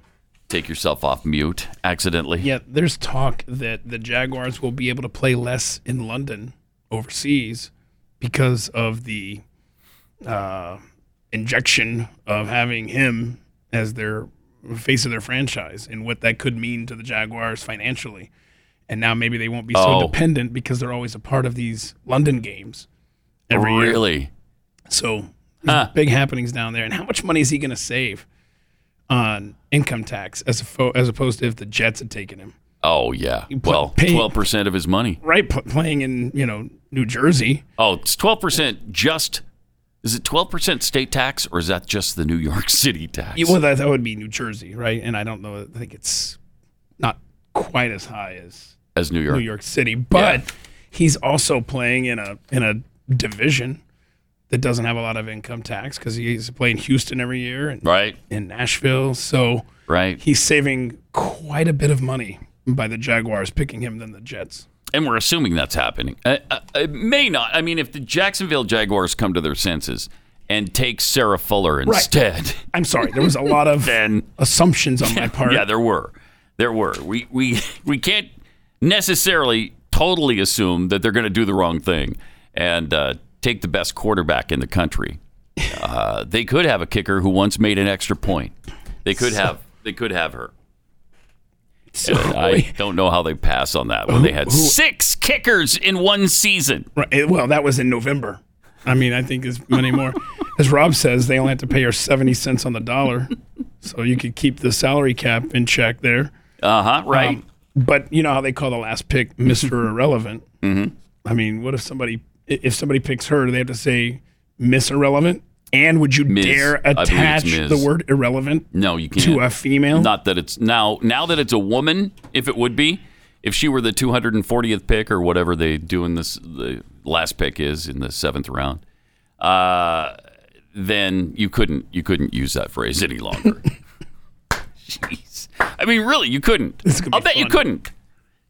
S2: take yourself off mute accidentally.
S3: Yeah, there's talk that the Jaguars will be able to play less in London overseas because of the uh, injection of having him as their face of their franchise and what that could mean to the Jaguars financially. And now maybe they won't be so
S2: Oh.
S3: dependent because they're always a part of these London games every year.
S2: really?
S3: So there's big happenings down there. And how much money is he going to save on income tax as, fo- as opposed to if the Jets had taken him?
S2: Oh yeah. Well, twelve percent of his money.
S3: Right, playing in you know New Jersey.
S2: Oh, it's twelve percent just Is it 12% state tax or is that just the New York City tax?
S3: Yeah, well, that, that would be New Jersey, right? And I don't know. I think it's not quite as high as
S2: As New York.
S3: New York City, but he's also playing in a in a division that doesn't have a lot of income tax because he's playing Houston every year and
S2: Right.
S3: in Nashville. So
S2: Right.
S3: he's saving quite a bit of money by the Jaguars picking him than the Jets.
S2: And we're assuming that's happening. Uh, uh, it may not. I mean, if the Jacksonville Jaguars come to their senses and take Sarah Fuller
S3: Right.
S2: instead,
S3: I'm sorry, there was a lot of
S2: then
S3: assumptions on my part.
S2: yeah, there were, there were. We we we can't necessarily totally assume that they're going to do the wrong thing and uh, take the best quarterback in the country. Uh, they could have a kicker who once made an extra point. They could have. They could have her.
S3: So,
S2: And I don't know how they pass on that when they had six kickers in one season.
S3: Right. Well, that was in November. I mean, I think as many more. As Rob says, they only have to pay her 70 cents on the dollar. So you could keep the salary cap in check there.
S2: Uh huh. Right.
S3: Um, but you know how they call the last pick Mr. Irrelevant? Mm-hmm. I mean, what if somebody, if somebody picks her, do they have to say Miss Irrelevant? And would you
S2: Ms.
S3: dare
S2: I believe it's
S3: attach the word irrelevant
S2: no, you can't.
S3: to a female?
S2: Not that it's now. Now that it's a woman, if it would be, if she were the 240th pick or whatever they do in this, the last pick is in the seventh round, uh, then you couldn't you couldn't use that phrase any longer. Jeez, I mean, really, you couldn't. I'll bet you couldn't.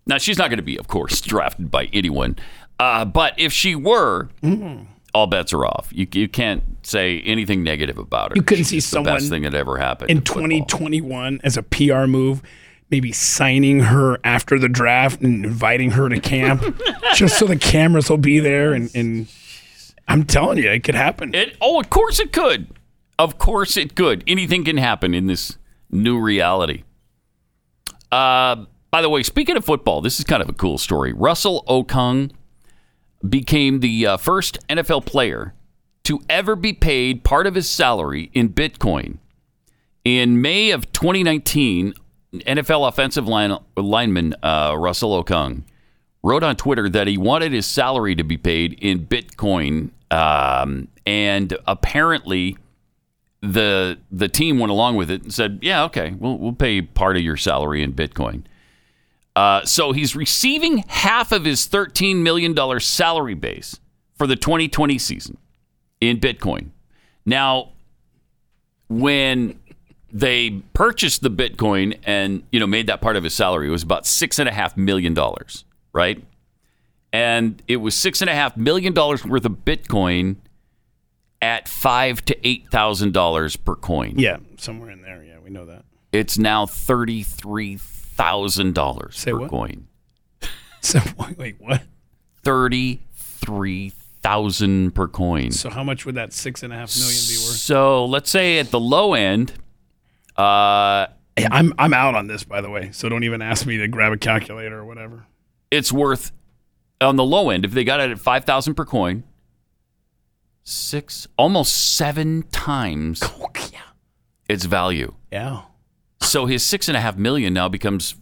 S2: Now she's not going to be, of course, drafted by anyone. Uh, but if she were,
S3: Mm.
S2: all bets are off. You, you can't say anything negative about her.
S3: You couldn't
S2: She's
S3: see
S2: the best
S3: someone
S2: thing that ever happened
S3: in 2021 as a PR move, maybe signing her after the draft and inviting her to camp just so the cameras will be there. And, and I'm telling you, it could happen.
S2: It, oh, of course it could. Of course it could. Anything can happen in this new reality. Uh, by the way, speaking of football, this is kind of a cool story. Russell Okung became the uh, first NFL player to ever be paid part of his salary in Bitcoin. In May of 2019, NFL offensive line, lineman uh, Russell Okung wrote on Twitter that he wanted his salary to be paid in Bitcoin, um, and apparently the the team went along with it and said, "Yeah, okay, we'll we'll pay part of your salary in Bitcoin." Uh, so he's receiving half of his thirteen million dollar salary base for the 2020 season in Bitcoin. Now, when they purchased the Bitcoin and you know made that part of his salary, it was about six and a half million dollars, right? And it was six and a half million dollars worth of Bitcoin at five to eight thousand dollars per coin.
S3: Yeah, somewhere in there. Yeah, we know that.
S2: It's now thirty three thousand dollars per
S3: what?
S2: coin.
S3: So wait, what?
S2: Thirty three thousand per coin.
S3: So how much would that six and a half million be worth?
S2: So let's say at the low end, uh,
S3: Hey, I'm I'm out on this, by the way. So don't even ask me to grab a calculator or whatever.
S2: it's worth on the low end if they got it at five thousand per coin, six almost seven times its value.
S3: Yeah.
S2: So his six and a half million now becomes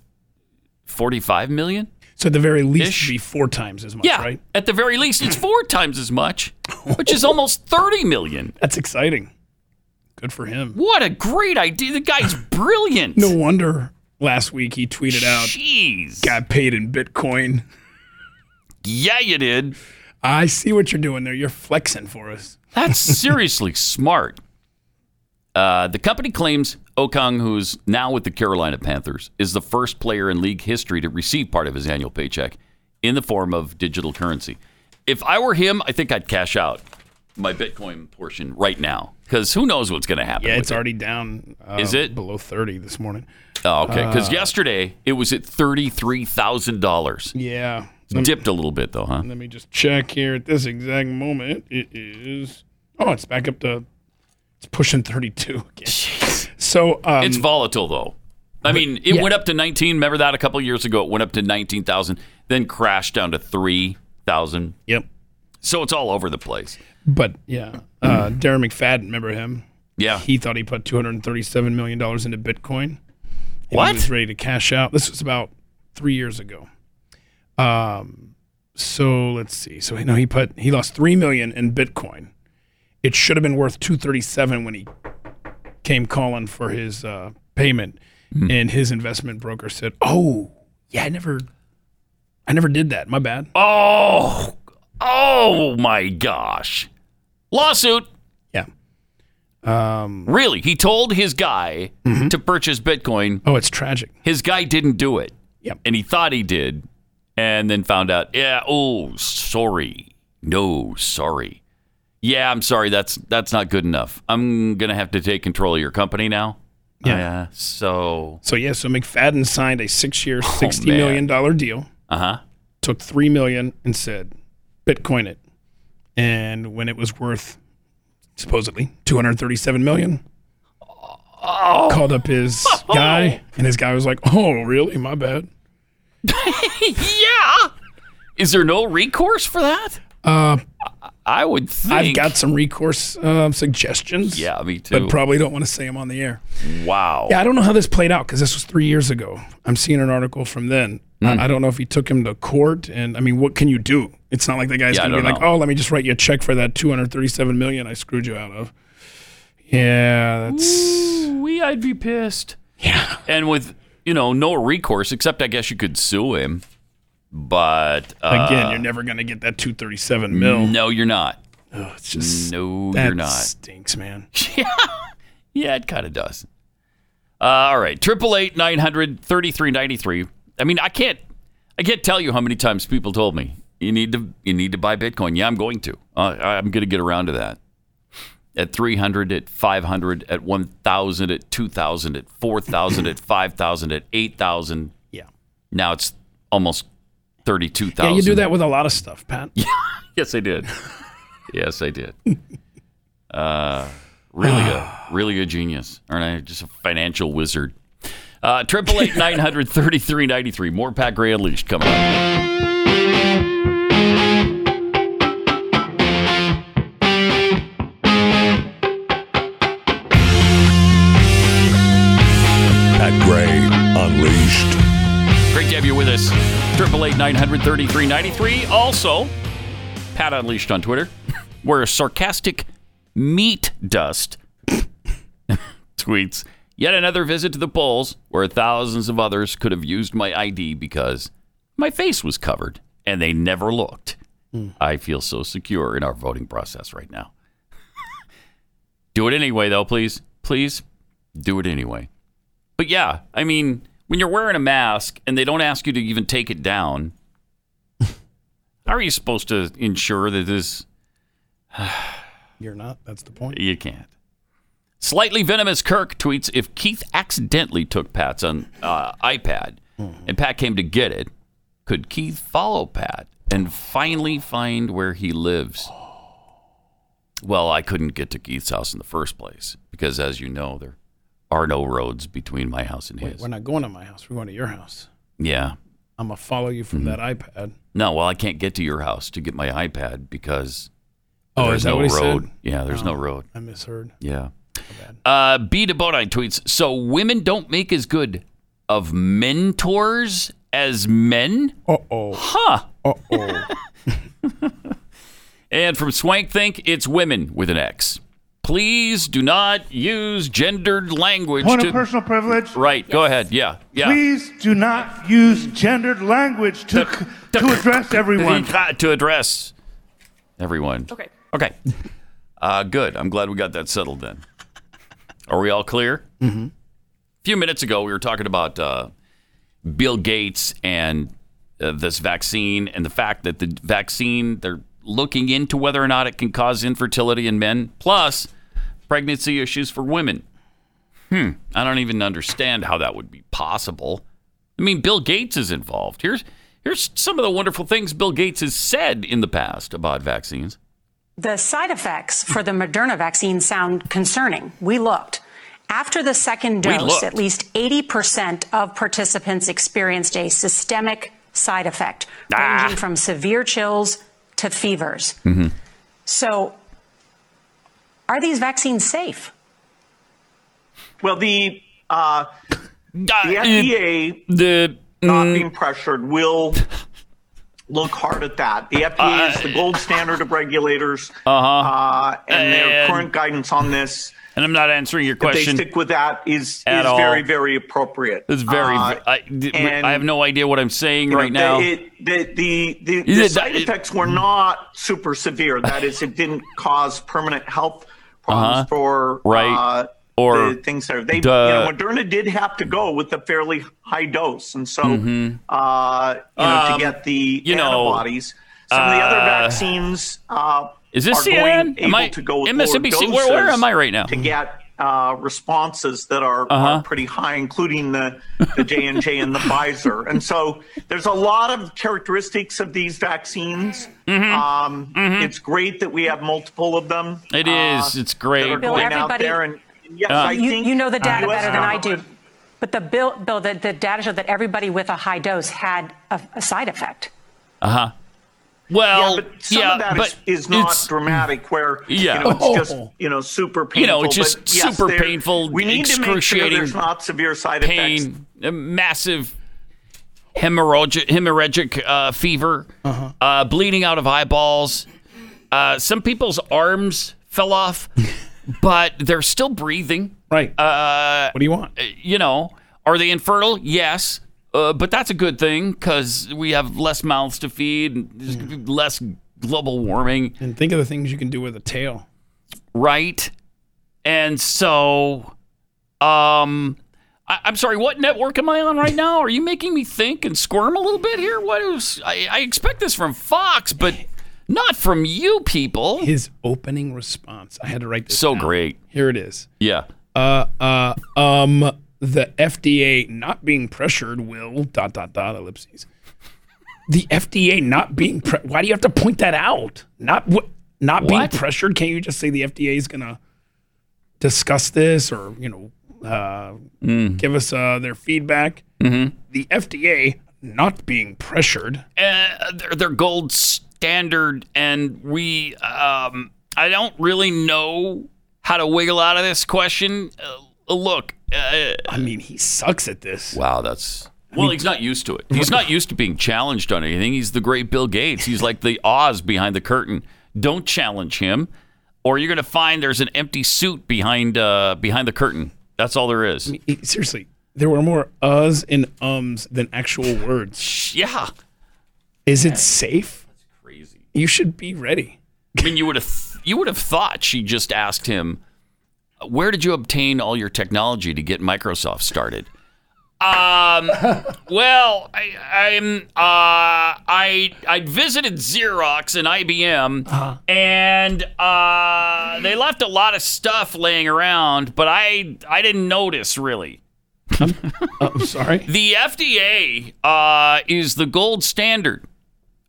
S2: forty five million.
S3: So at the very least, it'd be four times as much,
S2: Yeah,
S3: right?
S2: at the very least, it's four times as much, which is almost thirty million.
S3: That's exciting. Good for him.
S2: What a great idea! The guy's brilliant.
S3: No wonder last week he tweeted out,
S2: Jeez.
S3: got paid in Bitcoin.
S2: Yeah, you did.
S3: I see what you're doing there. You're flexing for us.
S2: That's seriously smart. Uh, the company claims Okung, who's now with the Carolina Panthers, is the first player in league history to receive part of his annual paycheck in the form of digital currency. If I were him, I think I'd cash out my Bitcoin portion right now because who knows what's going to happen.
S3: Yeah, it's
S2: it.
S3: already down. Uh,
S2: Is it?
S3: below 30 this morning?
S2: Oh, okay. Because
S3: Uh,
S2: yesterday it was at thirty-three thousand dollars.
S3: Yeah.
S2: Dipped a little bit though, huh?
S3: Let me just check here at this exact moment. It is. Oh, it's back up to. It's pushing 32 again. So um,
S2: it's volatile though. I mean, it
S3: yeah.
S2: went up to 19. Remember that a couple years ago? It went up to 19,000, then crashed down to 3,000.
S3: Yep.
S2: So it's all over the place.
S3: But yeah, uh, Darren McFadden, remember him?
S2: Yeah.
S3: He thought he put 237 million dollars into Bitcoin.
S2: What?
S3: He was ready to cash out. This was about three years ago. Um, so let's see. So no, he put he lost three million in Bitcoin, it should have been worth 237 when he came calling for his uh, payment,
S2: Hmm.
S3: and his investment broker said, "Oh, yeah, I never, I never did that. My bad."
S2: Oh, oh my gosh. Lawsuit.
S3: Yeah. Um,
S2: Really? He told his guy to purchase Bitcoin.
S3: oh, it's tragic.
S2: His guy didn't do it.
S3: Yep.
S2: And he thought he did. And then found out, yeah, oh, sorry. No, sorry. Yeah, I'm sorry. That's that's not good enough. I'm going to have to take control of your company now.
S3: Yeah.
S2: Uh, so,
S3: So yeah, so McFadden signed a six-year, sixty
S2: Oh, man.
S3: million dollar deal.
S2: uh-huh.
S3: Took three million and said, "Bitcoin it." And when it was worth supposedly 237 million,
S2: Oh.
S3: called up his guy, and his guy was like, "Oh, really? My bad."
S2: yeah. Is there no recourse for that?
S3: Uh,
S2: I would think.
S3: I've got some recourse um, suggestions.
S2: Yeah, me too.
S3: But probably don't want to say them on the air.
S2: Wow.
S3: Yeah, I don't know how this played out because this was three years ago. I'm seeing an article from then.
S2: Hmm.
S3: I, I don't know if he took him to court, and I mean, what can you do? It's not like the guy's
S2: Yeah,
S3: gonna be
S2: don't
S3: like,
S2: know.
S3: "Oh, let me just write you a check for that 237 million I screwed you out of." Yeah, that's
S2: we. I'd be pissed. Yeah. And with you know no recourse, except I guess you could sue him. But uh,
S3: again, you're never gonna get that 237 mil.
S2: No, you're not.
S3: Oh, it's just
S2: no, you're not.
S3: Stinks, man.
S2: Yeah, it kind of does. Uh, all right, triple eight nine hundred thirty three ninety three. I mean, I can't, I can't tell you how many times people told me you need to, you need to buy Bitcoin. Yeah, I'm going to. Uh, I'm going to get around to that. At three hundred, at five hundred, at one thousand, at two thousand, at four thousand, at five thousand, at eight thousand.
S3: Yeah.
S2: Now it's almost thirty-two
S3: Yeah, you do that with a lot of stuff, Pat.
S2: yes, I did. yes, I did. Uh, really a really a genius, aren't I? Just a financial wizard. Uh, Triple eight nine hundred thirty three ninety three. More Pat Gray Unleashed coming up. Nine hundred thirty-three ninety-three. 3393. Also, Pat Unleashed on Twitter. where sarcastic meat dust tweets yet another visit to the polls where thousands of others could have used my ID because my face was covered and they never looked. Mm. I feel so secure in our voting process right now. do it anyway, though, please. Please do it anyway. But yeah, I mean, when you're wearing a mask and they don't ask you to even take it down, how are you supposed to ensure that this?
S3: You're not. That's the point.
S2: You can't. Slightly venomous Kirk tweets: If Keith accidentally took Pat's on uh, iPad and Pat came to get it, could Keith follow Pat and finally find where he lives? Well, I couldn't get to Keith's house in the first place because, as you know, there are no roads between my house and
S3: Wait,
S2: his.
S3: we're not going to my house. We're going to your house.
S2: Yeah.
S3: I'm gonna follow you from
S2: Mm-hmm.
S3: that iPad.
S2: No, well, I can't get to your house to get my iPad because
S3: Oh,
S2: there's
S3: is that
S2: no
S3: what he said?
S2: road. Yeah, there's no
S3: Oh,
S2: road.
S3: I misheard.
S2: Yeah. Uh, B. DeBonite tweets So women don't make as good of mentors as men?
S3: Uh oh.
S2: Huh.
S3: Uh oh.
S2: And from Swank Think, it's women with an X. Please do not use gendered language.
S12: Point
S2: to-
S12: of personal privilege.
S2: Right. Go ahead. Yeah. Yeah.
S12: Please do not use gendered language to to address everyone.
S2: to address everyone.
S12: Okay.
S2: Okay. Uh, good. I'm glad we got that settled then. Are we all clear?
S3: Mm-hmm.
S2: A few minutes ago, we were talking about uh, Bill Gates and uh, this vaccine and the fact that the vaccine, they're looking into whether or not it can cause infertility in men, plus pregnancy issues for women. Hmm. I don't even understand how that would be possible. I mean, Bill Gates is involved. Here's here's some of the wonderful things Bill Gates has said in the past about vaccines.
S13: The side effects for the Moderna vaccine sound concerning. We looked. After the second dose, at least 80% of participants experienced a systemic side effect,
S2: Ah.
S13: ranging from severe chills to fevers.
S2: Mm-hmm.
S13: So, are these vaccines safe?
S14: Well, the uh, the FDA
S2: the
S14: not
S2: mm,
S14: being pressured will look hard at that. The FDA is the gold standard of regulators,
S2: Uh-huh.
S14: uh, and their current guidance on this.
S2: And I'm not answering your
S14: If they
S2: question.
S14: stick with that is
S2: at
S14: is
S2: all.
S14: very very appropriate.
S2: It's very.
S14: Uh,
S2: I,
S14: and-
S2: I have no idea what I'm saying
S14: you know,
S2: right now.
S14: The, it, the, the, the, the
S2: that-
S14: side effects were not super severe. That is, it didn't cause permanent health problems
S2: Uh-huh.
S14: for
S2: Right.
S14: uh,
S2: Or
S14: the things that they,
S2: the-
S14: you know, Moderna did have to go with a fairly high dose, and so
S2: Mhm.
S14: uh, you know
S2: Um,
S14: to get the
S2: you know,
S14: antibodies. Some of the other
S2: uh,
S14: vaccines uh,
S2: Is this
S14: are
S2: CNN?
S14: going
S2: Am
S14: able
S2: I-
S14: to go with
S2: MSNBC? Where- where am I right now?
S14: To get uh, responses that are,
S2: Uh-huh.
S14: are pretty high, including the the J and J and the Pfizer. And so there's a lot of characteristics of these vaccines.
S2: Mm-hmm.
S14: Um, It's great that we have multiple of them.
S2: It
S14: uh,
S2: is. It's great.
S14: That are
S13: Bill,
S14: going out
S13: everybody-
S14: there, and yes,
S2: Uh,
S14: I
S13: you,
S14: think
S13: you know the data
S14: US
S13: better than I do. But the bill, Bill, the, the data showed that everybody with a high dose had a, a side effect.
S2: Uh huh. Well,
S14: yeah, but some
S2: yeah,
S14: of that
S2: but
S14: is, is not
S2: it's-
S14: dramatic. Where
S2: Yeah.
S14: you know, it's just
S2: Oh.
S14: you know super painful.
S2: You know, it's just
S14: but yes,
S2: super painful,
S14: We need to make sure
S2: excruciating
S14: there's not severe side effects.
S2: pain, a massive hemorrhagic, hemorrhagic uh, fever, uh bleeding out of eyeballs. Uh, some people's arms fell off, but they're still breathing.
S3: Right.
S2: Uh,
S3: what do you want?
S2: You know, are they infertile? Yes. Uh, but that's a good thing because we have less mouths to feed, and there's gonna be less global warming.
S3: And think of the things you can do with a tail.
S2: right? And so, um, I, I'm sorry, what network am I on right now? Are you making me think and squirm a little bit here? What is? I, I expect this from Fox, but not from you people.
S3: His opening response. I had to write this.
S2: So
S3: down.
S2: great.
S3: Here it is.
S2: Yeah.
S3: Uh, uh, um, the FDA not being pressured will dot dot dot ellipses. The FDA not being pre- why do you have to point that out? Not what not being pressured. Can't you just say the FDA is gonna discuss this or you know uh,
S2: Mm.
S3: give us uh, their feedback?
S2: Mm-hmm.
S3: The FDA not being pressured.
S2: uh, they're, they're gold standard, and we. Um, I don't really know how to wiggle out of this question. Uh, look, uh,
S3: I mean, he sucks at this.
S2: Wow, that's well. he's not used to it. He's not used to being challenged on anything. He's the great Bill Gates. He's like the Oz behind the curtain. Don't challenge him, or you're going to find there's an empty suit behind uh, behind the curtain. That's all there is.
S3: He- seriously, there were more uhs and ums than actual words.
S2: Yeah.
S3: Is it safe? That's crazy. You should be ready.
S2: I mean, you would have you would have thought she just asked him, "Where did you obtain all your technology to get Microsoft started?" Um. well, I, I'm. Uh. I I visited Xerox and IBM, and uh, they left a lot of stuff laying around, but I I didn't notice really.
S3: I'm Uh, sorry.
S2: The FDA uh, is the gold standard.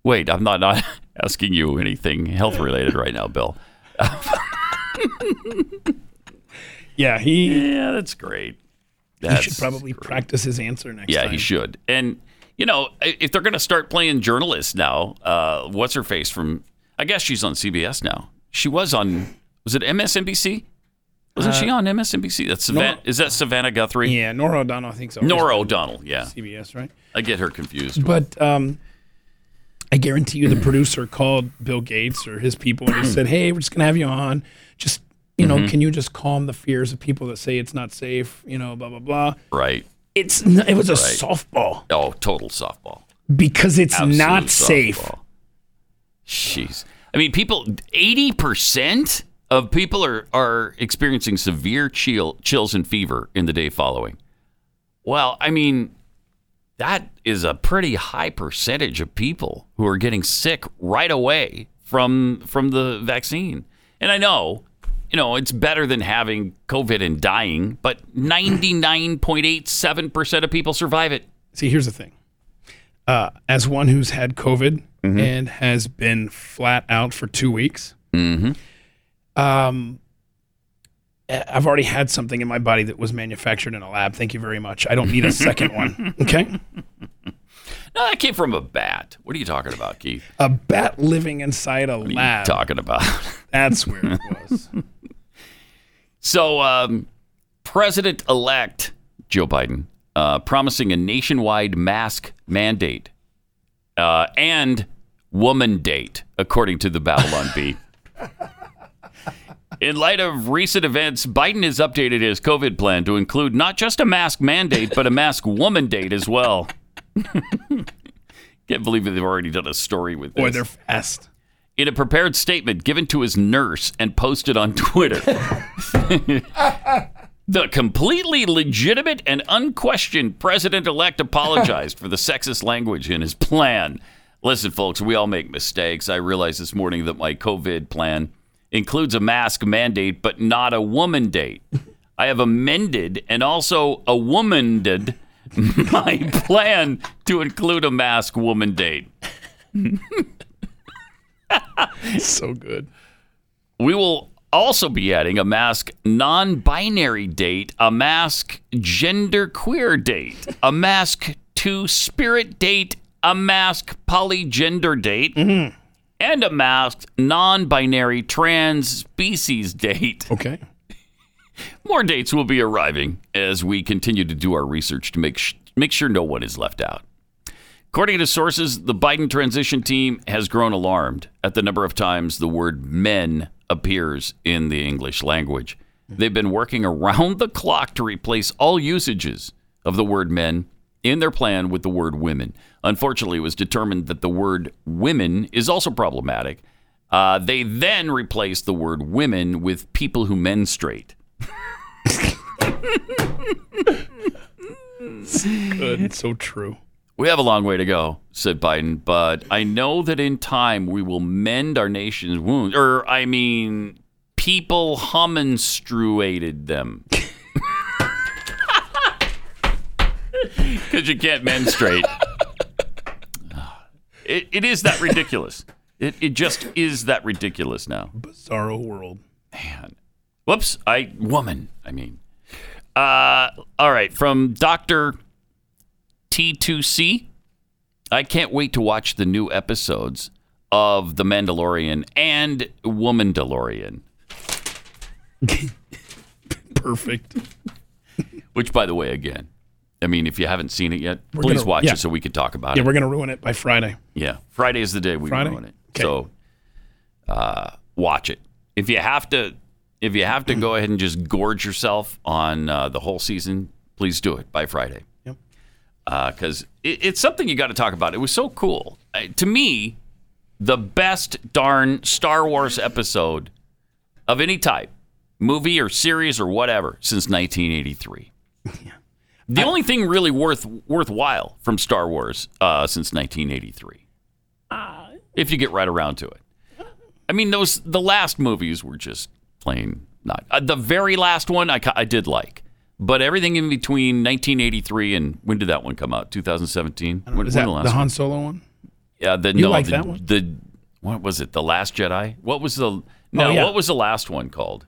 S2: Wait, I'm not not asking you anything health related right now, Bill.
S3: Yeah, he.
S2: Yeah, that's great.
S3: he should probably practice his answer next
S2: yeah,
S3: time.
S2: he should. And you know, if they're going to start playing journalists now, uh, what's her face from? I guess she's on CBS now. She was on. Was it MSNBC? Wasn't she
S3: Uh,
S2: on MSNBC? That's Savannah.
S3: Norah-
S2: is that Savannah Guthrie?
S3: Yeah, Norah O'Donnell, I think so.
S2: Norah O'Donnell. Yeah.
S3: CBS, right?
S2: I get her confused.
S3: But um, I guarantee you, the producer called Bill Gates or his people and he said, "Hey, we're just gonna have you on. You know,
S2: Mhm.
S3: can you just calm the fears of people that say it's not safe? You know, blah blah blah."
S2: Right.
S3: It's it was a
S2: Right.
S3: softball
S2: Oh, total softball.
S3: because it's
S2: Absolute
S3: not safe.
S2: softball. Jeez. I mean, people, 80% of people are, are experiencing severe chill, chills and fever in the day following. Well, I mean, that is a pretty high percentage of people who are getting sick right away from from the vaccine. And I know, you know, it's better than having COVID and dying, but 99.87% of people survive it.
S3: See, here's the thing. Uh, as one who's had COVID
S2: Mm-hmm.
S3: and has been flat out for two weeks,
S2: Mm-hmm.
S3: um, I've already had something in my body that was manufactured in a lab. Thank you very much. I don't need a second one. Okay.
S2: No, that came from a bat. What are you talking about, Keith?
S3: A bat living inside a
S2: What are you
S3: lab.
S2: talking about?
S3: That's where it was.
S2: So, um, President elect Joe Biden uh, promising a nationwide mask mandate uh, and woman date, according to the Babylon Bee. In light of recent events, Biden has updated his COVID plan to include not just a mask mandate, but a mask woman date as well. Can't believe they've already done a story with this.
S3: Boy, they're fast.
S2: In a prepared statement given to his nurse and posted on Twitter, the completely legitimate and unquestioned president elect apologized for the sexist language in his plan. Listen, folks, we all make mistakes. I realized this morning that my COVID plan includes a mask mandate, but not a woman date. I have amended and also a womaned my plan to include a mask woman date.
S3: so good.
S2: We will also be adding a mask non binary date, a mask gender queer date, a mask two spirit date, a mask polygender date, mm-hmm. and a mask non binary trans species date.
S3: Okay.
S2: More dates will be arriving as we continue to do our research to make, sh- make sure no one is left out. According to sources, the Biden transition team has grown alarmed at the number of times the word men appears in the English language. They've been working around the clock to replace all usages of the word men in their plan with the word women. Unfortunately, it was determined that the word women is also problematic. Uh, they then replaced the word women with people who menstruate.
S3: Good. So true.
S2: We have a long way to go, said Biden, but I know that in time we will mend our nation's wounds. Or, I mean, people homenstruated them. Because you can't menstruate. It, it is that ridiculous. It, it just is that ridiculous now.
S3: Bizarro world.
S2: Man. Whoops. I, woman, I mean. Uh, all right. From Dr. T2C. I can't wait to watch the new episodes of The Mandalorian and Woman DeLorean.
S3: Perfect.
S2: Which, by the way, again, I mean, if you haven't seen it yet,
S3: We're
S2: please
S3: gonna-
S2: watch
S3: yeah.
S2: it so we can talk about
S3: Yeah,
S2: it.
S3: Yeah, we're gonna ruin it by Friday.
S2: Yeah, Friday is the day we
S3: Friday?
S2: ruin it.
S3: Okay.
S2: So, uh, watch it. If you have to, if you have to go ahead and just gorge yourself on uh, the whole season, please do it by Friday. Because it, it's something you got to talk about. It was so cool Uh, to me. The best darn Star Wars episode of any type, movie or series or whatever, since 1983. The only thing really worth worthwhile from Star Wars uh, since 1983, if you get right around to it. I mean, those the last movies were just plain not. Uh, the very last one I, I did like, but everything in between 1983 and when did that one come out? 2017. When,
S3: Is
S2: when
S3: that
S2: last
S3: the
S2: one?
S3: Han Solo one?
S2: Yeah, the
S3: You
S2: no,
S3: like
S2: the,
S3: that one?
S2: The what was it? The Last Jedi. What was the no?
S3: Oh, yeah.
S2: What was the last one called?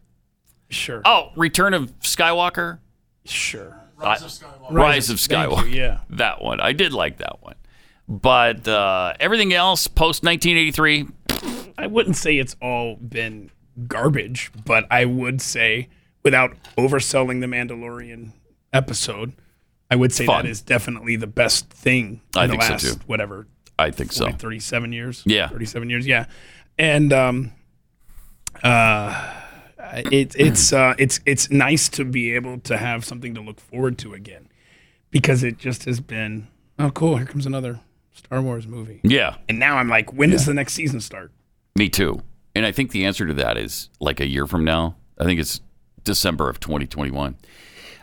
S3: Sure.
S2: Oh, Return of Skywalker.
S3: Sure.
S2: Rise
S3: of Skywalker.
S2: Rise of
S3: Thank you, yeah.
S2: that one. I did like that one, but uh, everything else post 1983.
S3: I wouldn't say it's all been garbage, but I would say, without overselling the Mandalorian episode, I would say
S2: Fun.
S3: that is definitely the best thing in
S2: I
S3: the
S2: think so,
S3: last
S2: too.
S3: whatever
S2: I think so.
S3: 40, 37 years.
S2: Yeah.
S3: 37 years. Yeah. And um, uh, it, it's uh, it's it's nice to be able to have something to look forward to again because it just has been oh cool here comes another Star Wars movie
S2: Yeah,
S3: and now I'm like when does the next season start
S2: me too. And I think the answer to that is like a year from now. I think it's December of 2021.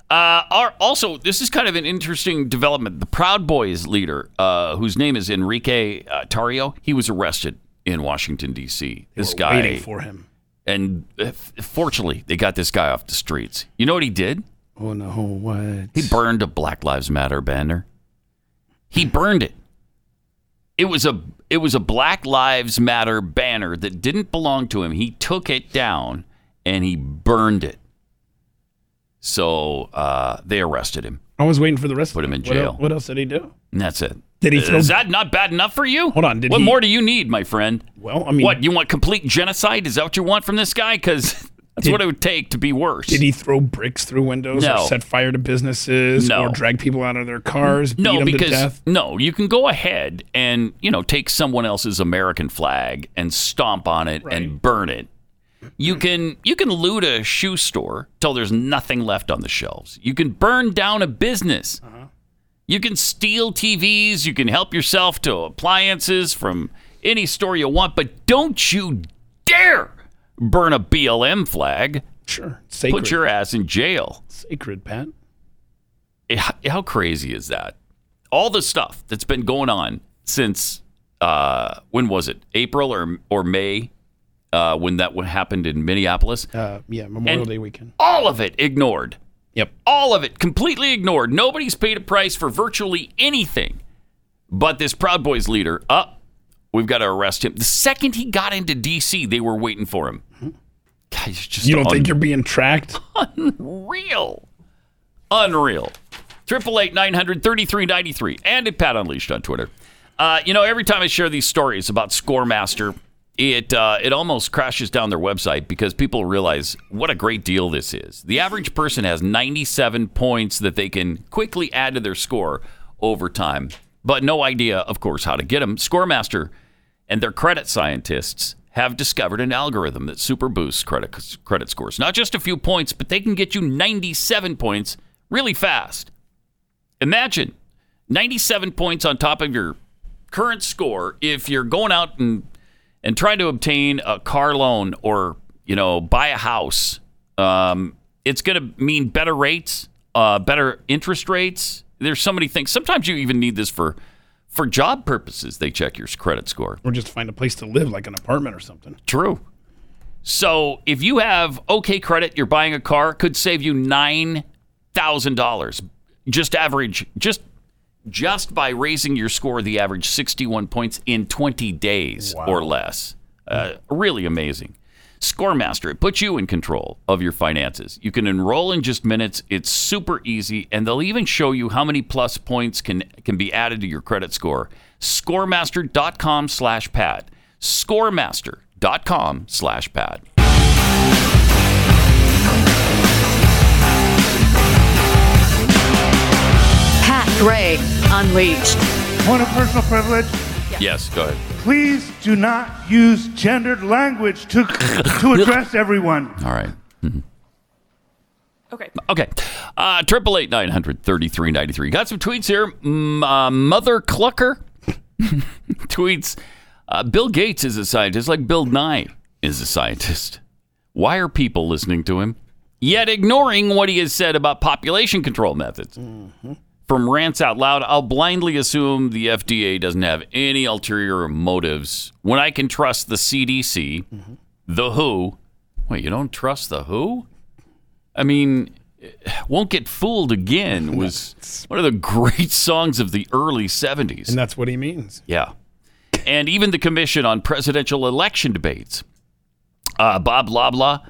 S2: Uh, our, also, this is kind of an interesting development. The Proud Boys leader, uh, whose name is Enrique uh, Tarrio, he was arrested in Washington D.C. This guy
S3: waiting for him.
S2: and uh, fortunately, they got this guy off the streets. You know what he did?
S3: oh no what
S2: He burned a Black Lives Matter banner. He burned it. It was a it was a Black Lives Matter banner that didn't belong to him. He took it down and he burned it. So uh, they arrested him.
S3: I was waiting for the rest
S2: Put
S3: of
S2: him in
S3: What el-
S2: jail.
S3: What, else did he do?
S2: And that's it.
S3: Did he
S2: Is that not bad enough for you?
S3: Hold on, did
S2: what
S3: he-
S2: more do you need, my friend?
S3: Well, I mean-
S2: what you want complete genocide? Is that what you want from this guy? Because That's what it would take to be worse.
S3: Did he throw bricks through windows
S2: No.
S3: or set fire to businesses
S2: No.
S3: or drag people out of their cars, beat
S2: no,
S3: them to
S2: because
S3: death?
S2: no, you can go ahead and you know take someone else's American flag and stomp on it and burn it. You can you can loot a shoe store till there's nothing left on the shelves. You can burn down a business.
S3: Uh-huh.
S2: You can steal TVs. You can help yourself to appliances from any store you want, but don't you dare burn a BLM flag.
S3: Sure, sacred.
S2: Put your ass in jail.
S3: Sacred, Pat.
S2: How, how crazy is that? All the stuff that's been going on since uh, when was it? April or or May uh, when that happened in Minneapolis.
S3: Uh, yeah, Memorial
S2: And
S3: Day weekend.
S2: All of it ignored.
S3: Yep.
S2: All of it completely ignored. Nobody's paid a price for virtually anything. But this Proud Boys leader, up, we've got to arrest him. The second he got into D.C., they were waiting for him. God, he's just
S3: You don't
S2: un-
S3: think you're being tracked?
S2: unreal. Unreal. Triple eight nine hundred thirty three ninety three and at Pat Unleashed on Twitter. Uh, you know, every time I share these stories about Scoremaster, it uh, it almost crashes down their website because people realize what a great deal this is. The average person has 97 points that they can quickly add to their score over time, but no idea, of course, how to get them. Scoremaster and their credit scientists have discovered an algorithm that super boosts credit credit scores. Not just a few points, but they can get you 97 points really fast. Imagine 97 points on top of your current score if you're going out and and trying to obtain a car loan or you know buy a house. Um, it's going to mean better rates, uh, better interest rates. There's so many things. Sometimes you even need this for for job purposes. They check your credit score.
S3: Or just find a place to live, like an apartment or something.
S2: True. So if you have okay credit, you're buying a car, could save you nine thousand dollars. Just average, just just by raising your score, the average sixty-one points in twenty days or less. Uh, really amazing. Scoremaster, it puts you in control of your finances. You can enroll in just minutes. It's super easy, and they'll even show you how many plus points can can be added to your credit score. Scoremaster.com slash Pat. Scoremaster.com slash Pat.
S4: Gray Unleashed.
S12: Point of personal privilege.
S2: Yes, go ahead.
S12: Please do not use gendered language to to address everyone.
S2: All right. Okay. Okay. Uh, Triple eight nine hundred thirty three ninety three. Got some tweets here. M- uh, Mother Clucker tweets. Uh, Bill Gates is a scientist, like Bill Nye is a scientist. Why are people listening to him, yet ignoring what he has said about population control methods? From rants out loud, I'll blindly assume the FDA doesn't have any ulterior motives when I can trust the CDC, the WHO. Wait, you don't trust the WHO? I mean, won't get fooled again was one of the great songs of the early 70s.
S3: And that's what he means.
S2: Yeah. And even the Commission on Presidential Election Debates. Uh, Bob Loblaw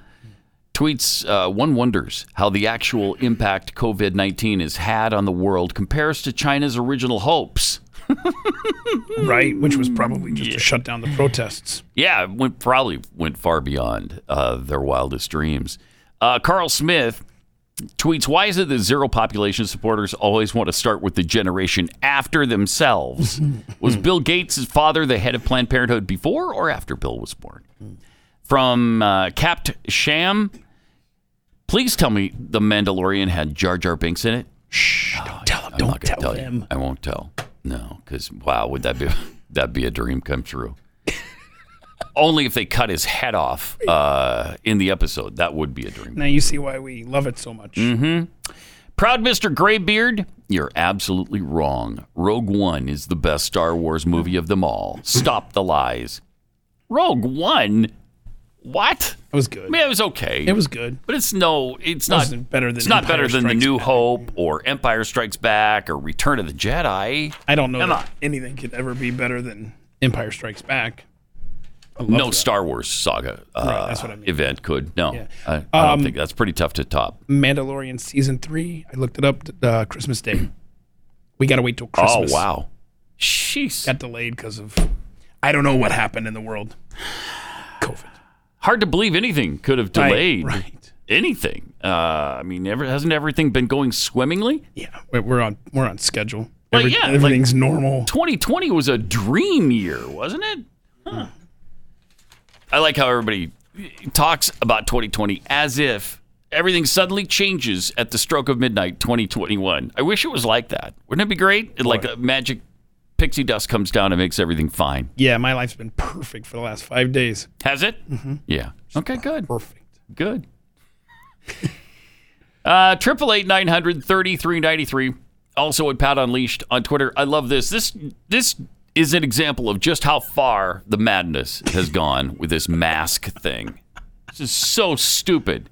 S2: tweets uh, One wonders how the actual impact COVID 19 has had on the world compares to China's original hopes.
S3: right? Which was probably just to shut down the protests.
S2: Yeah, it went, probably went far beyond uh, their wildest dreams. Uh, Carl Smith tweets Why is it that zero population supporters always want to start with the generation after themselves? was Bill Gates' father the head of Planned Parenthood before or after Bill was born? From uh, Capt Sham, please tell me the Mandalorian had Jar Jar Binks in it. Shh, don't tell him.
S3: don't tell
S2: tell
S3: him.
S2: I won't tell. No, because wow, would that be that be a dream come true? Only if they cut his head off uh, in the episode. That would be a dream.
S3: Now you see why we love it so much.
S2: Mm-hmm. Proud Mr. Graybeard, you're absolutely wrong. Rogue One is the best Star Wars movie of them all. Stop the lies. Rogue One? What?
S3: It was good.
S2: I mean, it was okay.
S3: It was good.
S2: But it's no, it's
S3: It
S2: not
S3: better than
S2: It's not
S3: Empire
S2: better than the New
S3: Back.
S2: Hope or Empire Strikes Back or Return of the Jedi.
S3: I don't know that anything could ever be better than Empire Strikes Back.
S2: No
S3: that.
S2: Star Wars saga uh,
S3: Right, that's what I mean.
S2: event could. No,
S3: Yeah.
S2: I, I don't
S3: Um,
S2: think that's pretty tough to top.
S3: Mandalorian season three. I looked it up. Uh, Christmas Day. We got to wait till Christmas.
S2: Oh wow, jeez.
S3: Got delayed because of I don't know what happened in the world.
S2: Hard to believe anything could have delayed
S3: right.
S2: anything. Uh, I mean, ever, hasn't everything been going swimmingly?
S3: Yeah, we're- on we're on schedule. Every-
S2: yeah, like-
S3: everything's normal.
S2: 2020 was a dream year, wasn't it? Huh. I like how everybody talks about 2020 as if everything suddenly changes at the stroke of midnight 2021. I wish it was like that. Wouldn't it be great? Like a magic pixie dust comes down and makes everything fine.
S3: Yeah, my life's been perfect for the last five days.
S2: Has it?
S3: Mm-hmm.
S2: Yeah. Okay, good.
S3: Perfect.
S2: Good. Uh, Triple eight nine hundred thirty three ninety three. Also at Pat Unleashed on Twitter. I love this. This this is an example of just how far the madness has gone with this mask thing. This is so stupid.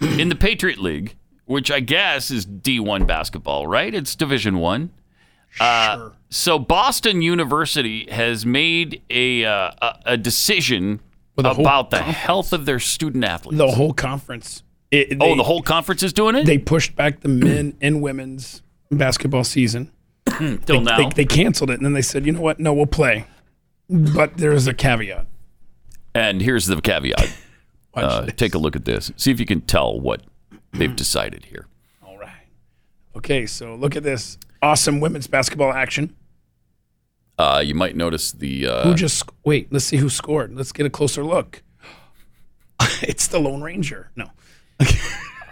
S2: In the Patriot League, which I guess is D one basketball, right? It's Division One. Uh, so Boston University has made a uh, a, a decision
S3: Well, the
S2: about the
S3: conference.
S2: health of their student athletes.
S3: The whole conference. It-
S2: oh, the whole conference is doing it.
S3: They pushed back the men and women's basketball season.
S2: Till
S3: they,
S2: now.
S3: They, they canceled it, and then they said, you know what? No, we'll play. But there is a caveat.
S2: And here's the caveat. Uh, take a look at this. See if you can tell what they've decided here.
S3: All right. Okay, so look at this awesome women's basketball action.
S2: Uh, you might notice the. Uh,
S3: who just wait? Let's see who scored. Let's get a closer look. it's the Lone Ranger. No,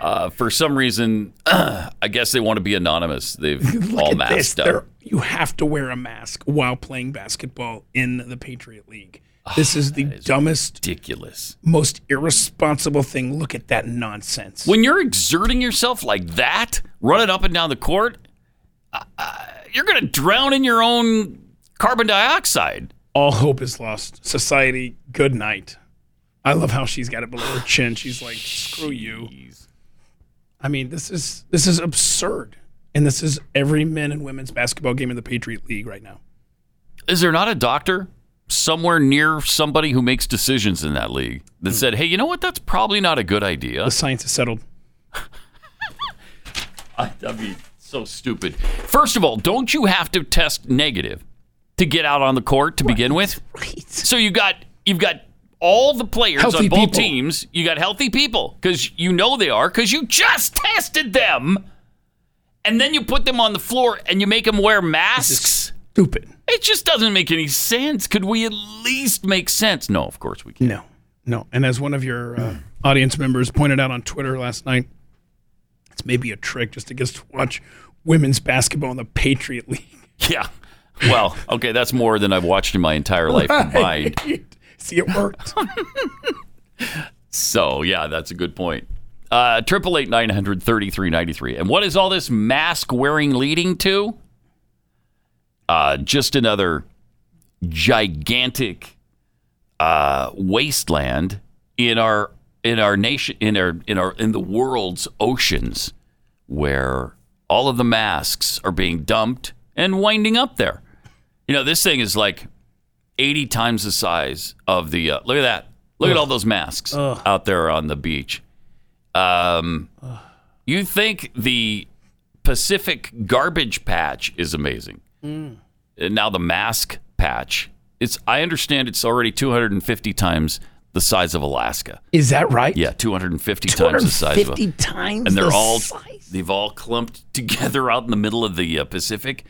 S2: uh, for some reason, I guess they want to be anonymous. They've all masked up.
S3: They're- You have to wear a mask while playing basketball in the Patriot League. This is the dumbest,
S2: ridiculous,
S3: most irresponsible thing. Look at that nonsense.
S2: When you're exerting yourself like that, running up and down the court, uh, you're going to drown in your own carbon dioxide.
S3: All hope is lost. Society, good night. I love how she's got it below her chin. She's like, "Screw you." I mean, this is this is absurd, and this is every men and women's basketball game in the Patriot League right now.
S2: Is there not a doctor somewhere near somebody who makes decisions in that league that
S3: Hmm.
S2: said, hey, you know what? That's probably not a good idea?
S3: The science is settled.
S2: I, I mean, so stupid. First of all, don't you have to test negative to get out on the court to begin with?
S3: Right.
S2: So you got you've got all the players
S3: Healthy
S2: on both
S3: people.
S2: teams. You got healthy people because you know they are because you just tested them, and then you put them on the floor and you make them wear masks.
S3: Stupid.
S2: It just doesn't make any sense. Could we at least make sense? No, of course we can't.
S3: No, no. And as one of your uh, audience members pointed out on Twitter last night, it's maybe a trick just to get us to watch women's basketball in the Patriot League.
S2: Yeah. Well, okay, that's more than I've watched in my entire life combined.
S3: See, it worked.
S2: So yeah, that's a good point. Uh, Triple eight nine hundred thirty three ninety three. And what is all this mask wearing leading to? Uh, just another gigantic uh, wasteland in our in our nation in our in our in the world's oceans, where all of the masks are being dumped and winding up there. You know, this thing is like eighty times the size of the. Uh, look at that. Look at all those masks out there on the beach. Um, you think the Pacific garbage patch is amazing?
S3: Mm.
S2: And now the mask patch. It's. I understand it's already 250 times the size of Alaska.
S3: Is that right?
S2: Yeah, 250 times the size
S3: 250 times
S2: and they're
S3: the
S2: all
S3: size?
S2: they've all clumped together out in the middle of the uh, Pacific.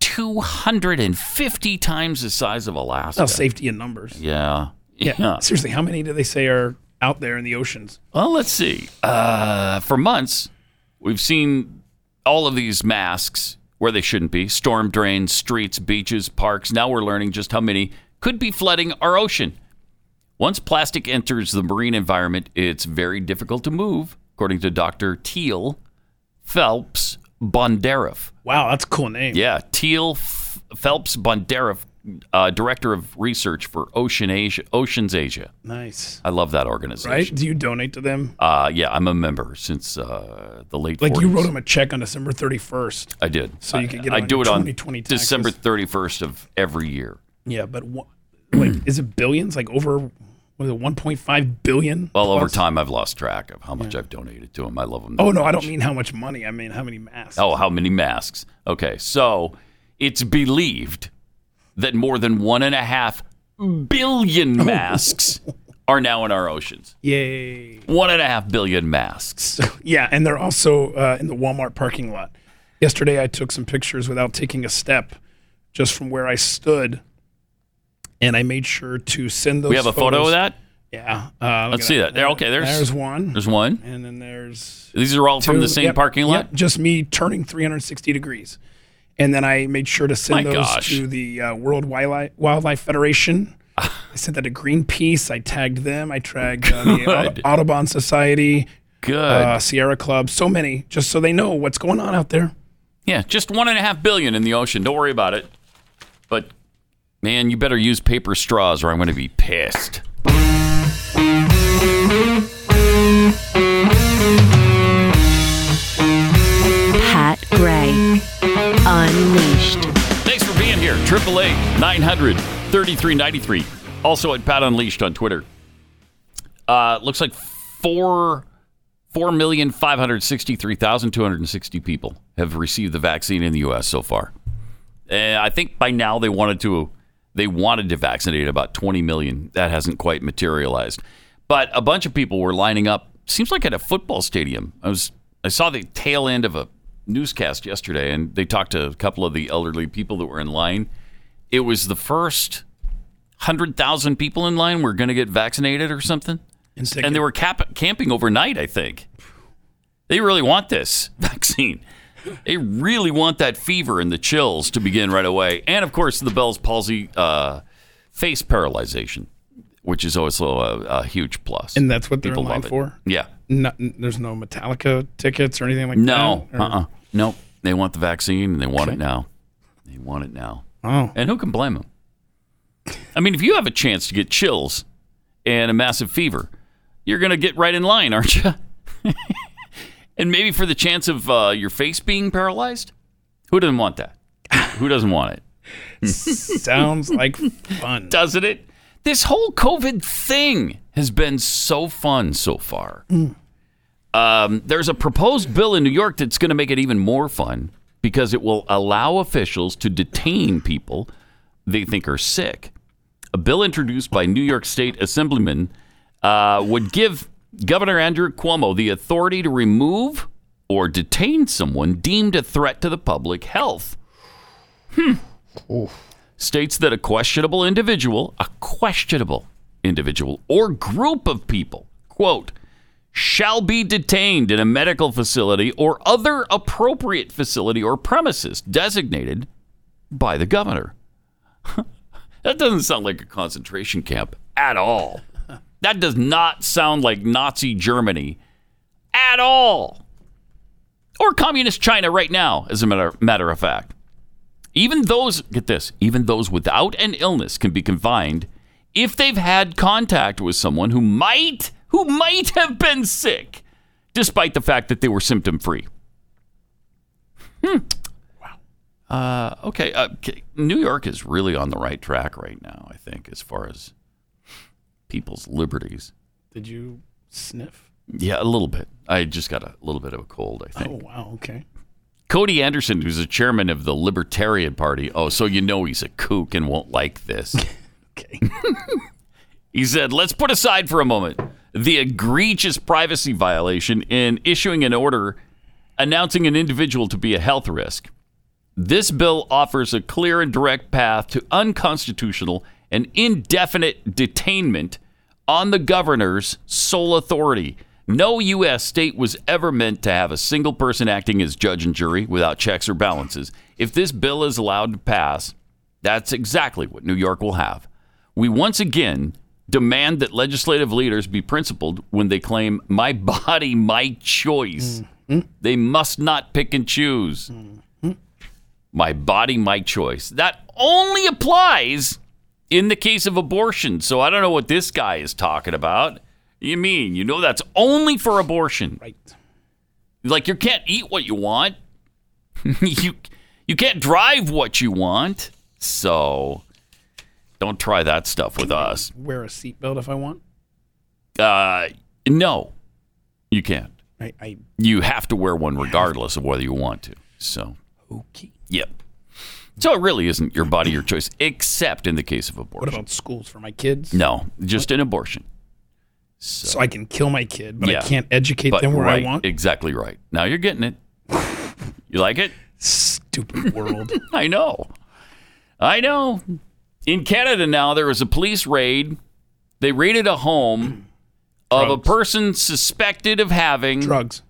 S2: 250 times the size of Alaska.
S3: Oh, safety in numbers.
S2: Yeah.
S3: Yeah. Seriously, how many do they say are out there in the oceans?
S2: Well, let's see. Uh, for months, we've seen all of these masks where they shouldn't be storm drains, streets, beaches, parks. Now we're learning just how many could be flooding our ocean. Once plastic enters the marine environment, it's very difficult to move, according to Dr. Teale Phelps Bondaroff.
S3: Wow, that's a cool name.
S2: Yeah, Teale F- Phelps Bondaroff, uh, director of research for Ocean Asia, Oceans Asia.
S3: Nice.
S2: I love that organization.
S3: Right? Do you donate to them?
S2: Uh, yeah, I'm a member since uh, the late
S3: Like
S2: 40s.
S3: you wrote them a check on December 31st.
S2: I did.
S3: So you could get
S2: I,
S3: it
S2: I do it on
S3: taxes.
S2: December 31st of every year.
S3: Yeah, but what, like, is it billions? Like over, what is it, 1.5 billion?
S2: Well, over time, I've lost track of how much I've donated to them. I love them.
S3: Oh, no, I don't mean how much money. I mean how many masks.
S2: Oh, how many masks? Okay, so it's believed that more than one and a half billion masks are now in our oceans.
S3: Yay.
S2: One and a half billion masks.
S3: Yeah, and they're also uh, in the Walmart parking lot. Yesterday, I took some pictures without taking a step, just from where I stood, and I made sure to send those.
S2: we have a photo of that?
S3: Yeah. Uh,
S2: Let's see that. There, okay, there's
S3: there's one.
S2: There's one.
S3: and then there's
S2: These are all from the same
S3: yep,
S2: parking lot?
S3: yep, just me turning 360 degrees, and then I made sure to send
S2: My
S3: those
S2: gosh.
S3: to the uh, World Wildlife, Wildlife Federation. I sent that to Greenpeace. I tagged them. I tagged uh, the Audubon Society.
S2: Good.
S3: Uh, Sierra Club. So many, just so they know what's going on out there.
S2: Yeah, just one and a half billion in the ocean. Don't worry about it. But man, you better use paper straws or I'm going to be pissed.
S1: Pat Gray Unleashed.
S2: Thanks for being here. 888 900 3393. Also at Pat Unleashed on Twitter. Uh, looks like four. 4,563,260 people have received the vaccine in the U.S. so far. Uh, I think by now they wanted to they wanted to vaccinate about 20 million. That hasn't quite materialized, but a bunch of people were lining up. Seems like at a football stadium. I was I saw the tail end of a newscast yesterday, and they talked to a couple of the elderly people that were in line. It was the first hundred thousand people in line were going to get vaccinated or something, and, they were cap- camping overnight. I think they really want this vaccine. They really want that fever and the chills to begin right away, and of course the Bell's palsy, uh, face paralyzation, which is also a, a huge plus.
S3: And that's what they're
S2: People
S3: in line
S2: love it.
S3: for?
S2: Yeah.
S3: No, there's no Metallica tickets or anything like that.
S2: No.
S3: that.
S2: Uh.
S3: Or-
S2: uh Nope. They want the vaccine and they want it now. They want it now.
S3: Oh.
S2: And who can blame them? I mean, if you have a chance to get chills and a massive fever, you're going to get right in line, aren't you? and maybe for the chance of uh, your face being paralyzed, who doesn't want that? who doesn't want it?
S3: Sounds like fun.
S2: Doesn't it? This whole COVID thing has been so fun so far. Um, there's a proposed bill in New York that's going to make it even more fun because it will allow officials to detain people they think are sick. A bill introduced by New York State Assemblyman uh, would give Governor Andrew Cuomo the authority to remove or detain someone deemed a threat to the public health. Hmm. States that a questionable individual, a questionable individual or group of people, quote, shall be detained in a medical facility or other appropriate facility or premises designated by the governor. that doesn't sound like a concentration camp at all. That does not sound like Nazi Germany at all. Or communist China right now, as a matter, matter of fact. Even those, get this, even those without an illness can be confined if they've had contact with someone who might who might have been sick, despite the fact that they were symptom free. Hmm. Wow. Uh, okay. Uh, okay. New York is really on the right track right now, I think, as far as people's liberties.
S3: Did you sniff?
S2: Yeah, a little bit. I just got a little bit of a cold, I think.
S3: Oh, wow. Okay.
S2: Cody Anderson, who's the chairman of the Libertarian Party, oh, so you know he's a kook and won't like this.
S3: okay.
S2: he said, let's put aside for a moment the egregious privacy violation in issuing an order announcing an individual to be a health risk. This bill offers a clear and direct path to unconstitutional and indefinite detainment on the governor's sole authority. No U.S. state was ever meant to have a single person acting as judge and jury without checks or balances. If this bill is allowed to pass, that's exactly what New York will have. We once again demand that legislative leaders be principled when they claim, my body, my choice. They must not pick and choose. Mm-hmm. My body, my choice. That only applies in the case of abortion. So I don't know what this guy is talking about. You mean, you know, that's only for abortion.
S3: Right.
S2: Like you can't eat what you want. you you can't drive what you want. So don't try that stuff with us.
S3: Wear a seatbelt if I want.
S2: Uh, no, you can't.
S3: I, I
S2: You have to wear one regardless of whether you want to. So,
S3: okay.
S2: yep. So it really isn't your body, your choice, except in the case of abortion.
S3: What about schools for my kids?
S2: No, just an abortion.
S3: so I can kill my kid, but
S2: Yeah.
S3: I can't educate them where
S2: right,
S3: I want.
S2: Exactly right. Now you're getting it. You like it?
S3: Stupid world.
S2: I know. I know. In Canada now, there was a police raid. They raided a home of a person suspected of having
S3: drugs.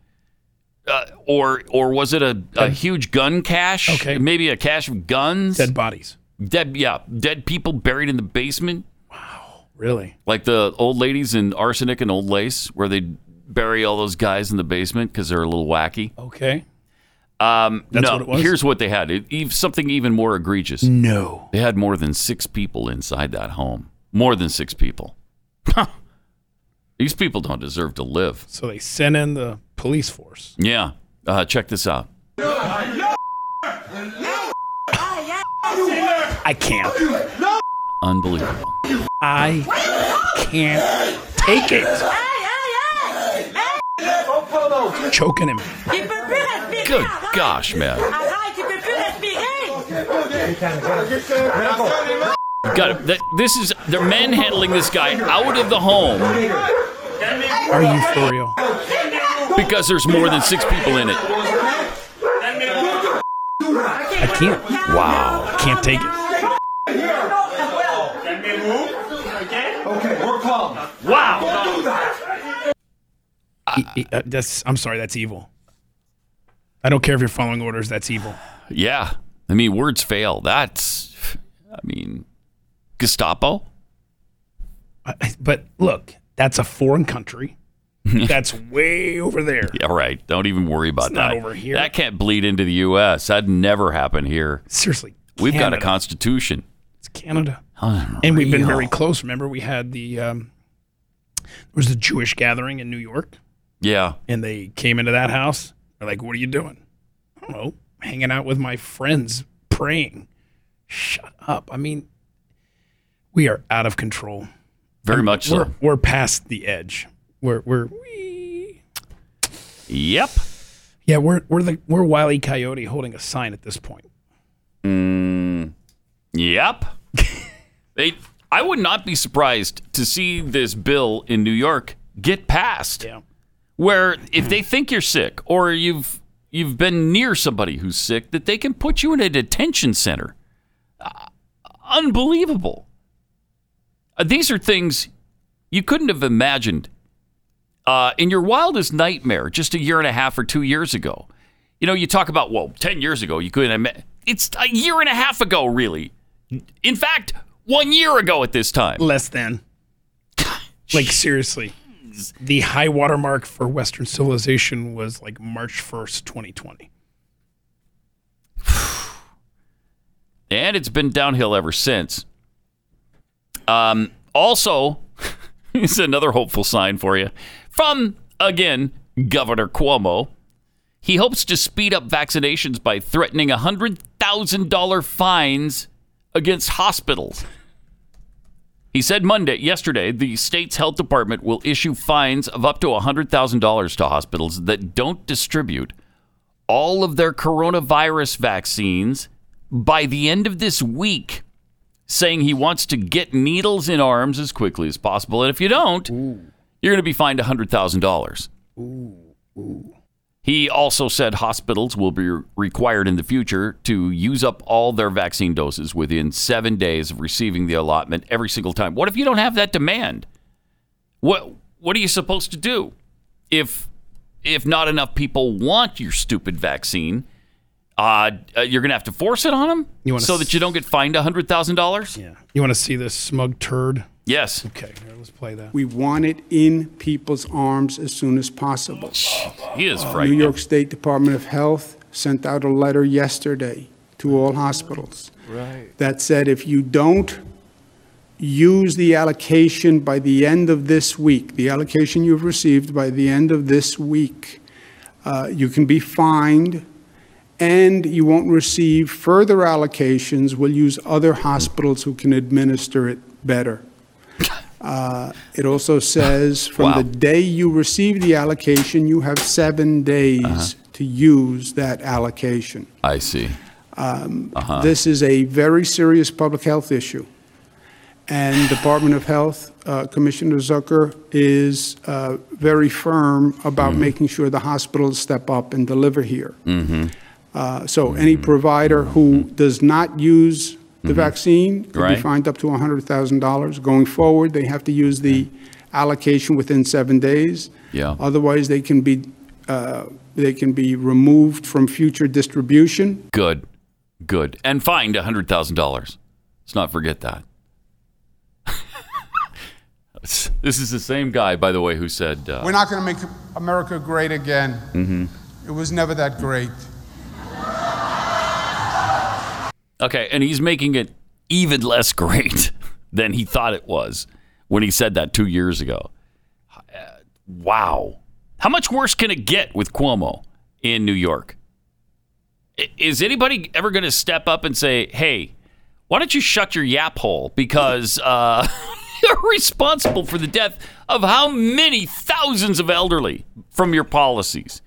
S2: Uh, or or was it a, a huge gun cache?
S3: Okay.
S2: Maybe a cache of guns?
S3: Dead bodies.
S2: Dead yeah, dead people buried in the basement. Wow.
S3: Really?
S2: Like the old ladies in Arsenic and Old Lace, where they bury all those guys in the basement because they're a little wacky.
S3: Okay.
S2: Um,
S3: That's
S2: no,
S3: what it was?
S2: here's what they had. It, something even more egregious.
S3: No.
S2: They had more than six people inside that home. More than six people. These people don't deserve to live.
S3: So they sent in the police force.
S2: Yeah. Uh, check this out.
S3: I can't.
S2: Unbelievable.
S3: I can't take it. Choking him.
S2: Good gosh, man. Got it. That- This is they're manhandling this guy out of the home
S3: Are you for real?
S2: Because there's more than six people in it.
S3: I can't.
S2: Wow.
S3: Can't take it.
S8: Okay, we're calm.
S3: Wow. Uh, that's. I'm sorry. That's evil. I don't care if you're following orders. That's evil.
S2: Yeah. I mean, words fail. That's, I mean, Gestapo?
S3: But look, that's a foreign country. That's way over there.
S2: Yeah, right. Don't even worry about
S3: It's
S2: that.
S3: not over here.
S2: That can't bleed into the U.S. That'd never happen here.
S3: Seriously,
S2: We've got a constitution.
S3: It's Canada. And we've been very close. Remember, we had the um, there was the Jewish gathering in New York,
S2: Yeah.
S3: and they came into that house. They're like, "What are you doing?" I don't know, hanging out with my friends, praying. Shut up. I mean, we are out of control.
S2: Very much
S3: we're,
S2: so.
S3: We're past the edge. We're we're
S2: Yep.
S3: yeah. We're we're the we're Wiley Coyote holding a sign at this point.
S2: Mm, yep. they, I would not be surprised to see this bill in New York get passed.
S3: Yeah.
S2: Where if they think you're sick or you've you've been near somebody who's sick, that they can put you in a detention center. Uh, unbelievable. Uh, these are things you couldn't have imagined uh, in your wildest nightmare just a year and a half or two years ago. You know, you talk about, well, 10 years ago, you couldn't imagine. It's a year and a half ago, really. In fact, one year ago at this time.
S3: Less than. Like seriously. The high watermark for Western civilization was like March 1st, 2020.
S2: and it's been downhill ever since. Um, also, it's another hopeful sign for you from again Governor Cuomo. He hopes to speed up vaccinations by threatening hundred thousand dollar fines against hospitals. He said Monday, yesterday, the state's health department will issue fines of up to $100,000 to hospitals that don't distribute all of their coronavirus vaccines by the end of this week, saying he wants to get needles in arms as quickly as possible. And if you don't, you're going to be fined $100,000. Ooh! He also said hospitals will be required in the future to use up all their vaccine doses within seven days of receiving the allotment every single time. What if you don't have that demand? What What are you supposed to do if if not enough people want your stupid vaccine? Uh, uh, you're going to have to force it on them
S3: You
S2: so that you don't get fined hundred thousand dollars.
S3: Yeah. You want to see this smug turd?
S2: Yes.
S3: Okay, here, let's play that.
S15: We want it in people's arms as soon as possible.
S2: He is
S15: New
S2: frightening.
S15: York State Department of Health sent out a letter yesterday to all hospitals
S3: Right.
S15: that said if you don't use the allocation by the end of this week, the allocation you've received by the end of this week, uh, you can be fined and you won't receive further allocations. We'll use other hospitals who can administer it better. Uh, It also says from the day you receive the allocation, you have seven days to use that allocation.
S2: I see.
S15: Um,
S2: Uh-huh.
S15: This is a very serious public health issue. and Department of Health, uh, Commissioner Zucker is uh, very firm about making sure the hospitals step up and deliver here.
S2: Mm-hmm.
S15: Uh, So any provider who does not use the vaccine could be fined up to $100,000. Going forward, they have to use the allocation within seven days.
S2: Yeah.
S15: Otherwise, they can be, uh, they can be removed from future distribution.
S2: Good. Good. And fined $100,000. Let's not forget that. this is the same guy, by the way, who said, uh,
S15: We're not going to make America great again.
S2: mhm.
S15: It was never that great.
S2: Okay, and he's making it even less great than he thought it was when he said that two years ago. Uh, Wow. How much worse can it get with Cuomo in New York? Is anybody ever going to step up and say, hey, why don't you shut your yap hole? Because uh, you're responsible for the death of how many thousands of elderly from your policies.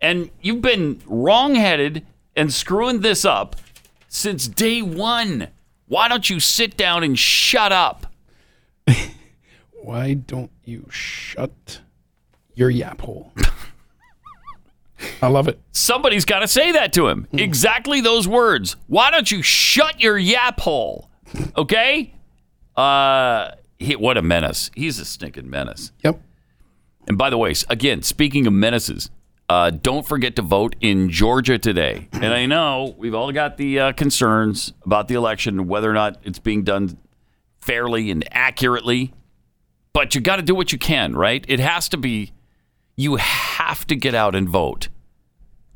S2: And you've been wrongheaded and screwing this up since day one. Why don't you sit down and shut up?
S3: Why don't you shut your yap hole? I love it.
S2: Somebody's got to say that to him. Exactly those words. Why don't you shut your yap hole? Okay? Uh, he, what a menace. He's a stinking menace.
S3: Yep.
S2: And by the way, again, speaking of menaces, uh, don't forget to vote in Georgia today. And I know we've all got the uh, concerns about the election, whether or not it's being done fairly and accurately. But you got to do what you can, right? It has to be, you have to get out and vote.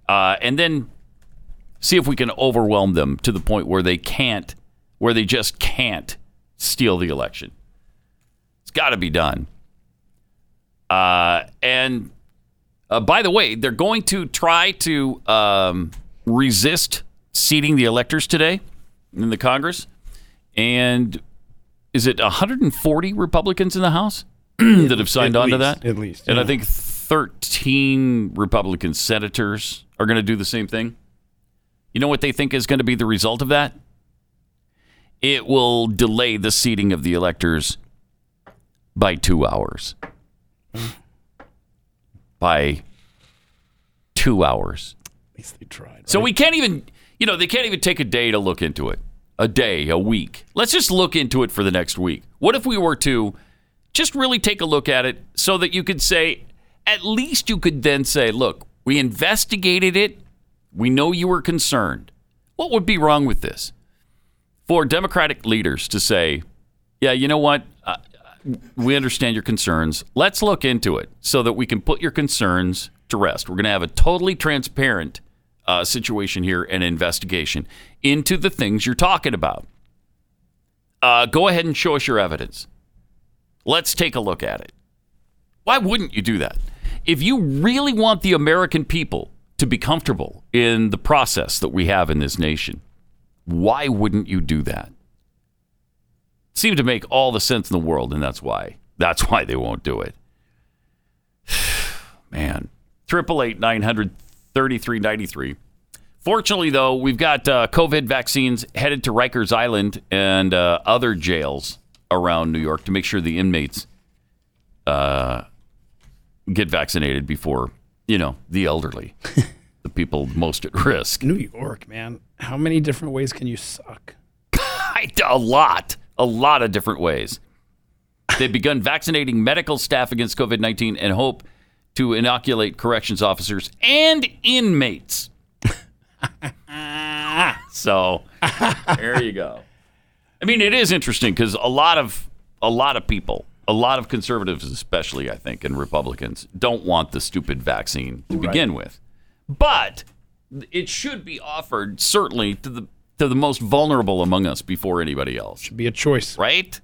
S2: Uh, and then see if we can overwhelm them to the point where they can't, where they just can't steal the election. It's got to be done. Uh, and uh, by the way, they're going to try to um, resist seating the electors today in the Congress. And is it 140 Republicans in the House that have signed on to that?
S3: at least,
S2: And I think 13 Republican senators are going to do the same thing. You know what they think is going to be the result of that? It will delay the seating of the electors by two hours. By two hours.
S3: At least they tried.
S2: So we can't even, you know, they can't even take a day to look into it. A day, a week. Let's just look into it for the next week. What if we were to just really take a look at it so that you could say, at least you could then say, look, we investigated it. We know you were concerned. What would be wrong with this? For Democratic leaders to say, yeah, you know what? We understand your concerns. Let's look into it so that we can put your concerns to rest. We're going to have a totally transparent uh, situation here and investigation into the things you're talking about. Uh, go ahead and show us your evidence. Let's take a look at it. Why wouldn't you do that? If you really want the American people to be comfortable in the process that we have in this nation, why wouldn't you do that? Seemed to make all the sense in the world, and that's why. That's why they won't do it. Man, triple eight nine hundred thirty three ninety three. Fortunately, though, we've got uh, COVID vaccines headed to Rikers Island and uh, other jails around New York to make sure the inmates uh, get vaccinated before you know the elderly, the people most at risk.
S3: New York, man. How many different ways can you suck?
S2: a lot, a lot of different ways. They've begun vaccinating medical staff against COVID 19 and hope to inoculate corrections officers and inmates. so there you go. I mean, it is interesting because a lot of a lot of people, a lot of conservatives, especially I think, and Republicans, don't want the stupid vaccine to begin with. But it should be offered certainly to the to the most vulnerable among us before anybody else. Should
S3: be a choice,
S2: right?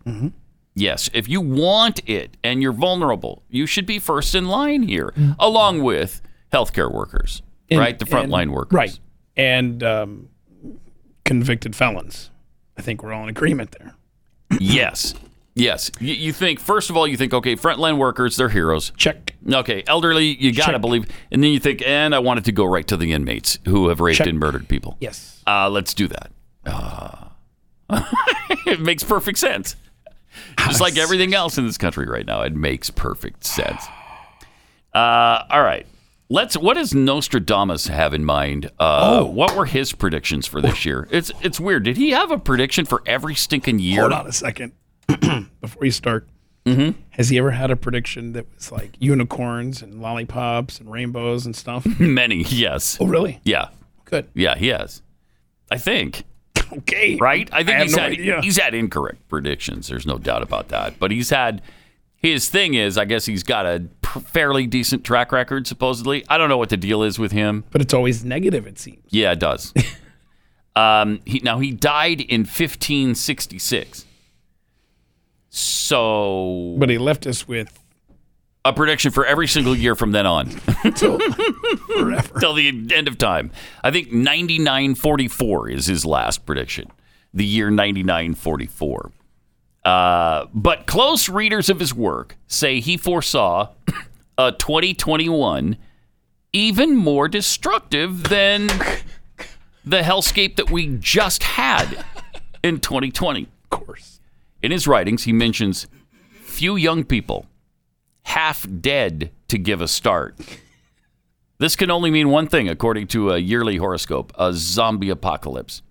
S2: Yes, if you want it and you're vulnerable, you should be first in line here, along with healthcare workers,
S3: And-
S2: right? The frontline workers,
S3: Right. And um, convicted felons. I think we're all in agreement there.
S2: yes, yes. You, you think first of all, you think okay, frontline workers, they're heroes.
S3: Check.
S2: Okay, elderly, you gotta
S3: Check.
S2: believe, and then you think, and I want it to go right to the inmates who have raped
S3: Check.
S2: and murdered people.
S3: Yes.
S2: Uh, let's do that. Uh, it makes perfect sense. Just like everything else in this country right now, it makes perfect sense. Uh, all right. Let's. What does Nostradamus have in mind? Uh,
S3: Oh.
S2: What were his predictions for this year? It's it's weird. Did he have a prediction for every stinking year?
S3: Hold on a second before you start. Mm-hmm. Has he ever had a prediction that was like unicorns and lollipops and rainbows and stuff?
S2: Many, yes.
S3: Oh, really?
S2: Yeah.
S3: Good.
S2: Yeah, he has. I think.
S3: Okay.
S2: Right? I think
S3: I
S2: he's
S3: no
S2: had
S3: idea.
S2: he's had incorrect predictions. There's no doubt about that. But he's had his thing is, I guess he's got a fairly decent track record. Supposedly, I don't know what the deal is with him.
S3: But it's always negative. It seems.
S2: Yeah, it does. um, he now he died in 1566. So,
S3: But he left us with
S2: a prediction for every single year from then on.
S3: forever.
S2: till the end of time. I think 9944 is his last prediction. The year 9944. Uh, but close readers of his work say he foresaw a 2021 even more destructive than the hellscape that we just had in 2020.
S3: Of course.
S2: In his writings, he mentions few young people, half dead to give a start. This can only mean one thing, according to a yearly horoscope a zombie apocalypse.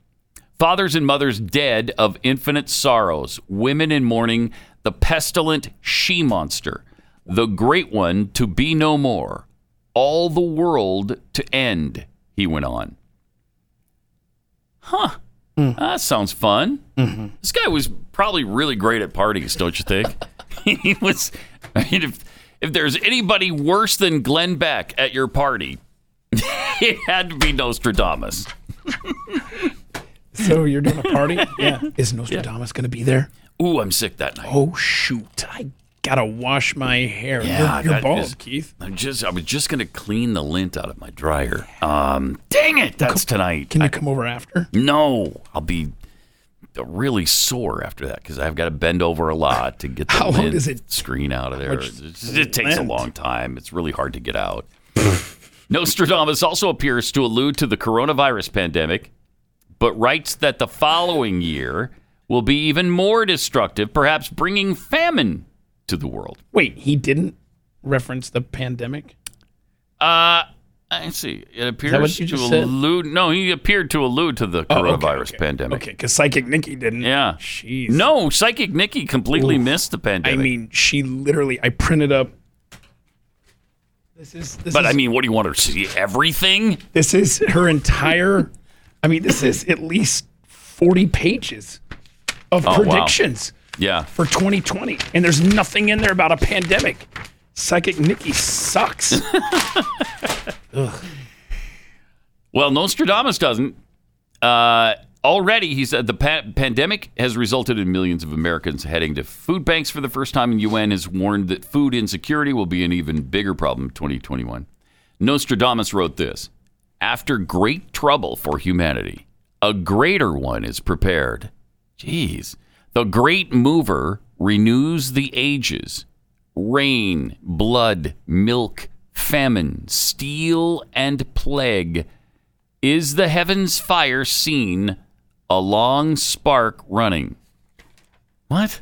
S2: Fathers and mothers dead of infinite sorrows, women in mourning, the pestilent she monster, the great one to be no more, all the world to end, he went on. Huh. Mm. Ah, that sounds fun. Mm-hmm. This guy was probably really great at parties, don't you think? he was. I mean, if if there's anybody worse than Glenn Beck at your party, it had to be Nostradamus.
S3: So you're doing a party? yeah. Is Nostradamus going to be there?
S2: Ooh, I'm sick that night.
S3: Oh shoot! I gotta wash my hair.
S2: Yeah,
S3: you're, you're bald, Keith.
S2: I'm just. I was just gonna clean the lint out of my dryer. Um, dang it, that's tonight.
S3: Can you come over after?
S2: No, I'll be really sore after that because I've got to bend over a lot to get the
S3: How long
S2: lint
S3: does it-
S2: screen out of there. It, just- it takes a long time. It's really hard to get out. Nostradamus also appears to allude to the coronavirus pandemic, but writes that the following year will be even more destructive, perhaps bringing famine to the world.
S3: Wait, he didn't reference the pandemic.
S2: Uh, I see. It appears to
S3: just said?
S2: allude. No, he appeared to allude to the
S3: Oh,
S2: coronavirus
S3: okay.
S2: pandemic.
S3: Okay, because Psychic Nikki didn't.
S2: Yeah.
S3: Jeez.
S2: No, Psychic Nikki completely
S3: Oof.
S2: missed the pandemic.
S3: I mean, she literally. I printed up. This is. This
S2: but
S3: is,
S2: I mean, what do you want her to see? Everything?
S3: this is her entire. I mean, this is at least forty pages of
S2: Oh, wow. Yeah.
S3: for 2020, and there's nothing in there about a pandemic. Psychic Nikki sucks.
S2: Well, Nostradamus doesn't. Uh, already, he said the pa- pandemic has resulted in millions of Americans heading to food banks for the first time, and UN has warned that food insecurity will be an even bigger problem in 2021. Nostradamus wrote this After great trouble for humanity, a greater one is prepared. Jeez. The great mover renews the ages. Rain, blood, milk, famine, steel, and plague. Is the heavens fire seen? A long spark running. What?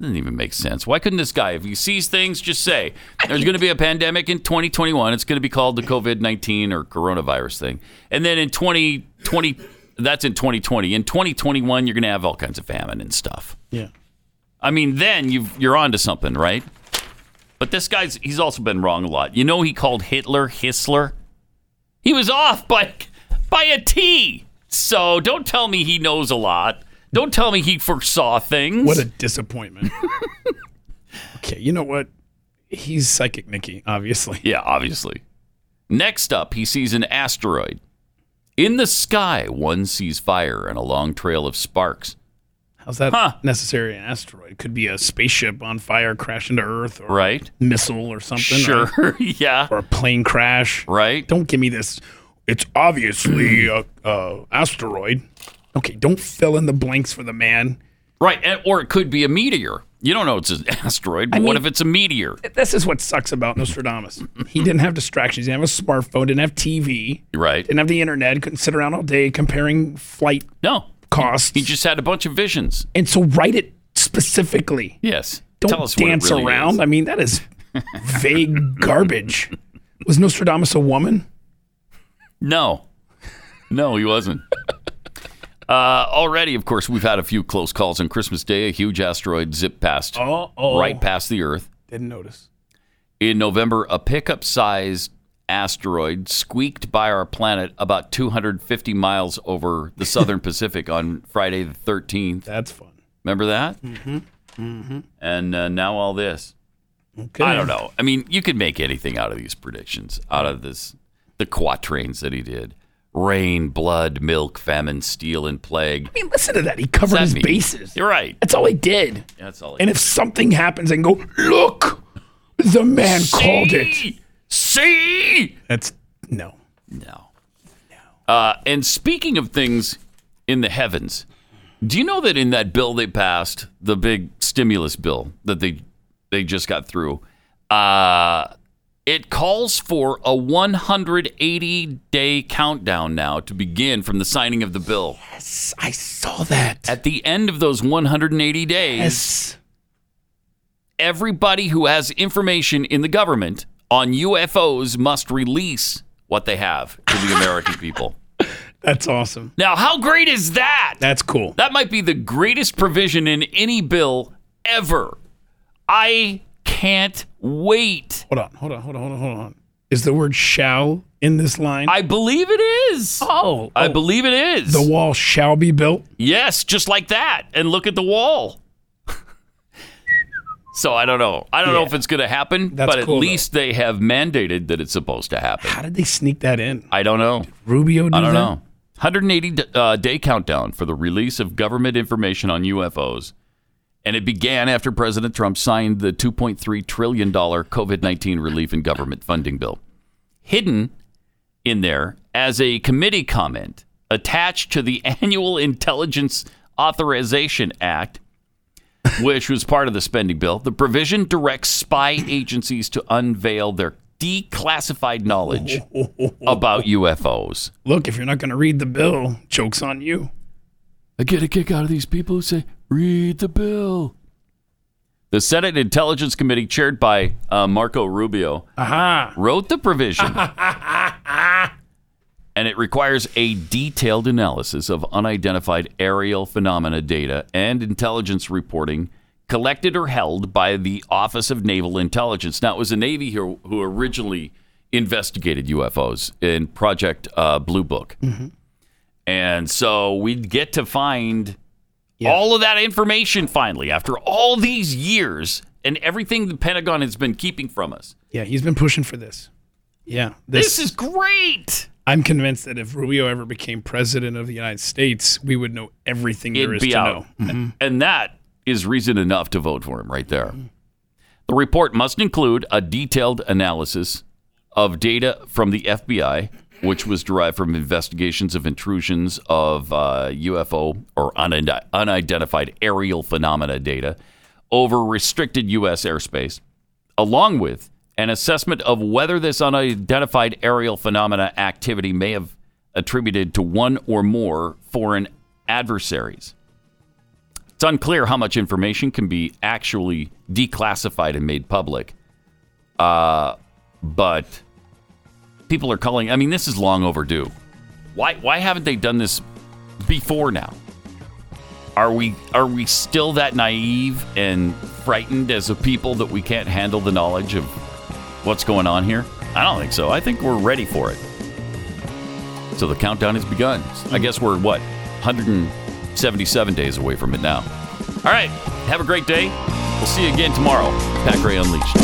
S2: Doesn't even make sense. Why couldn't this guy, if he sees things, just say there's going to be a pandemic in 2021. It's going to be called the COVID 19 or coronavirus thing. And then in 2020, that's in 2020. In 2021, you're going to have all kinds of famine and stuff.
S3: yeah.
S2: I mean, then you've, you're on to something, right? But this guy's, he's also been wrong a lot. You know, he called Hitler Hissler? He was off by, by a T. So don't tell me he knows a lot. Don't tell me he foresaw things.
S3: What a disappointment. okay, you know what? He's Psychic Nikki, obviously.
S2: Yeah, obviously. Next up, he sees an asteroid. In the sky, one sees fire and a long trail of sparks.
S3: How's that necessary? An asteroid could be a spaceship on fire, crashing to Earth, or
S2: Right.
S3: a missile or something.
S2: Sure,
S3: right?
S2: yeah.
S3: Or a plane crash.
S2: Right.
S3: Don't give me this. It's obviously a, a asteroid. Okay, don't fill in the blanks for the man.
S2: Right, or it could be a meteor. You don't know it's an asteroid, but
S3: I
S2: what
S3: mean-
S2: if it's a meteor?
S3: This is what sucks about Nostradamus. he didn't have distractions. He didn't have a smartphone. Didn't have TV.
S2: Right.
S3: Didn't have the internet. Couldn't sit around all day comparing flight
S2: No.
S3: costs.
S2: He just had a bunch of visions.
S3: And so write it specifically.
S2: Yes.
S3: Don't
S2: Tell us
S3: dance
S2: really
S3: around.
S2: is.
S3: I mean, that is vague garbage. Was Nostradamus a woman?
S2: No. No, he wasn't. Uh, already, of course, we've had a few close calls on Christmas Day. A huge asteroid zipped past,
S3: Oh, oh.
S2: right past the Earth.
S3: Didn't notice.
S2: In November, a pickup sized asteroid squeaked by our planet about 250 miles over the southern Pacific on Friday the 13th.
S3: That's fun.
S2: Remember that?
S3: Mm-hmm. Mm-hmm.
S2: And uh, now all this.
S3: Okay.
S2: I don't know. I mean, you could make anything out of these predictions, out of this, the quatrains that he did. Rain, blood, milk, famine, steel, and plague.
S3: I mean, listen to that. He covered
S2: that
S3: his
S2: mean?
S3: bases.
S2: You're right.
S3: That's all he did.
S2: That's all.
S3: And if something happens and go, look, the man called it.
S2: See?
S3: That's no,
S2: no. No. Uh, and speaking of things in the heavens, do you know that in that bill they passed, the big stimulus bill that they they just got through, uh, it calls for a 180 day countdown now to begin from the signing of the bill.
S3: Yes, I saw that.
S2: At the end of those 180 days,
S3: Yes.
S2: everybody who has information in the government on UFOs must release what they have to the American people.
S3: That's awesome.
S2: Now, how great is that?
S3: That's cool.
S2: That might be the greatest provision in any bill ever. I can't wait.
S3: Hold on, hold on, hold on, hold on, hold on. Is the word shall in this line?
S2: I believe it is.
S3: Oh,
S2: I believe it is.
S3: the wall shall be built.
S2: Yes, just like that. And look at the wall. so I don't know. I don't know if it's going to happen,
S3: That's
S2: but at
S3: cool, though.
S2: least they have mandated that it's supposed to happen.
S3: How did they sneak that in?
S2: I don't know.
S3: Rubio do
S2: I don't
S3: that?
S2: know. 180 uh, day countdown for the release of government information on UFOs. And it began after President Trump signed the $2.3 trillion COVID 19 relief and government funding bill. Hidden in there as a committee comment attached to the annual Intelligence Authorization Act, which was part of the spending bill, the provision directs spy agencies to unveil their declassified knowledge about UFOs.
S3: Look, if you're not going to read the bill, joke's on you.
S2: I get a kick out of these people who say, read the bill. The Senate Intelligence Committee, chaired by uh, Marco Rubio,
S3: Aha.
S2: wrote the provision, and it requires a detailed analysis of unidentified aerial phenomena data and intelligence reporting collected or held by the Office of Naval Intelligence. Now, it was the Navy who, who originally investigated UFOs in Project uh, Blue Book. And so we'd get to find all of that information finally after all these years and everything the Pentagon has been keeping from us.
S3: Yeah, he's been pushing for this. Yeah.
S2: This, is great.
S3: I'm convinced that if Rubio ever became president of the United States, we would know everything there
S2: It'd
S3: is
S2: be
S3: to
S2: out.
S3: know. Mm-hmm.
S2: And that is reason enough to vote for him right there. Mm-hmm. The report must include a detailed analysis of data from the FBI, which was derived from investigations of intrusions of uh, UFO or unid- unidentified aerial phenomena data over restricted U.S. airspace, along with an assessment of whether this unidentified aerial phenomena activity may have attributed to one or more foreign adversaries. It's unclear how much information can be actually declassified and made public. Uh, but people are calling. I mean, this is long overdue. Why? Why haven't they done this before now? Are we are we still that naive and frightened as a people that we can't handle the knowledge of what's going on here? I don't think so. I think we're ready for it. So the countdown has begun. I guess we're what 177 days away from it now. All right. Have a great day. We'll see you again tomorrow. Pat Gray Unleashed.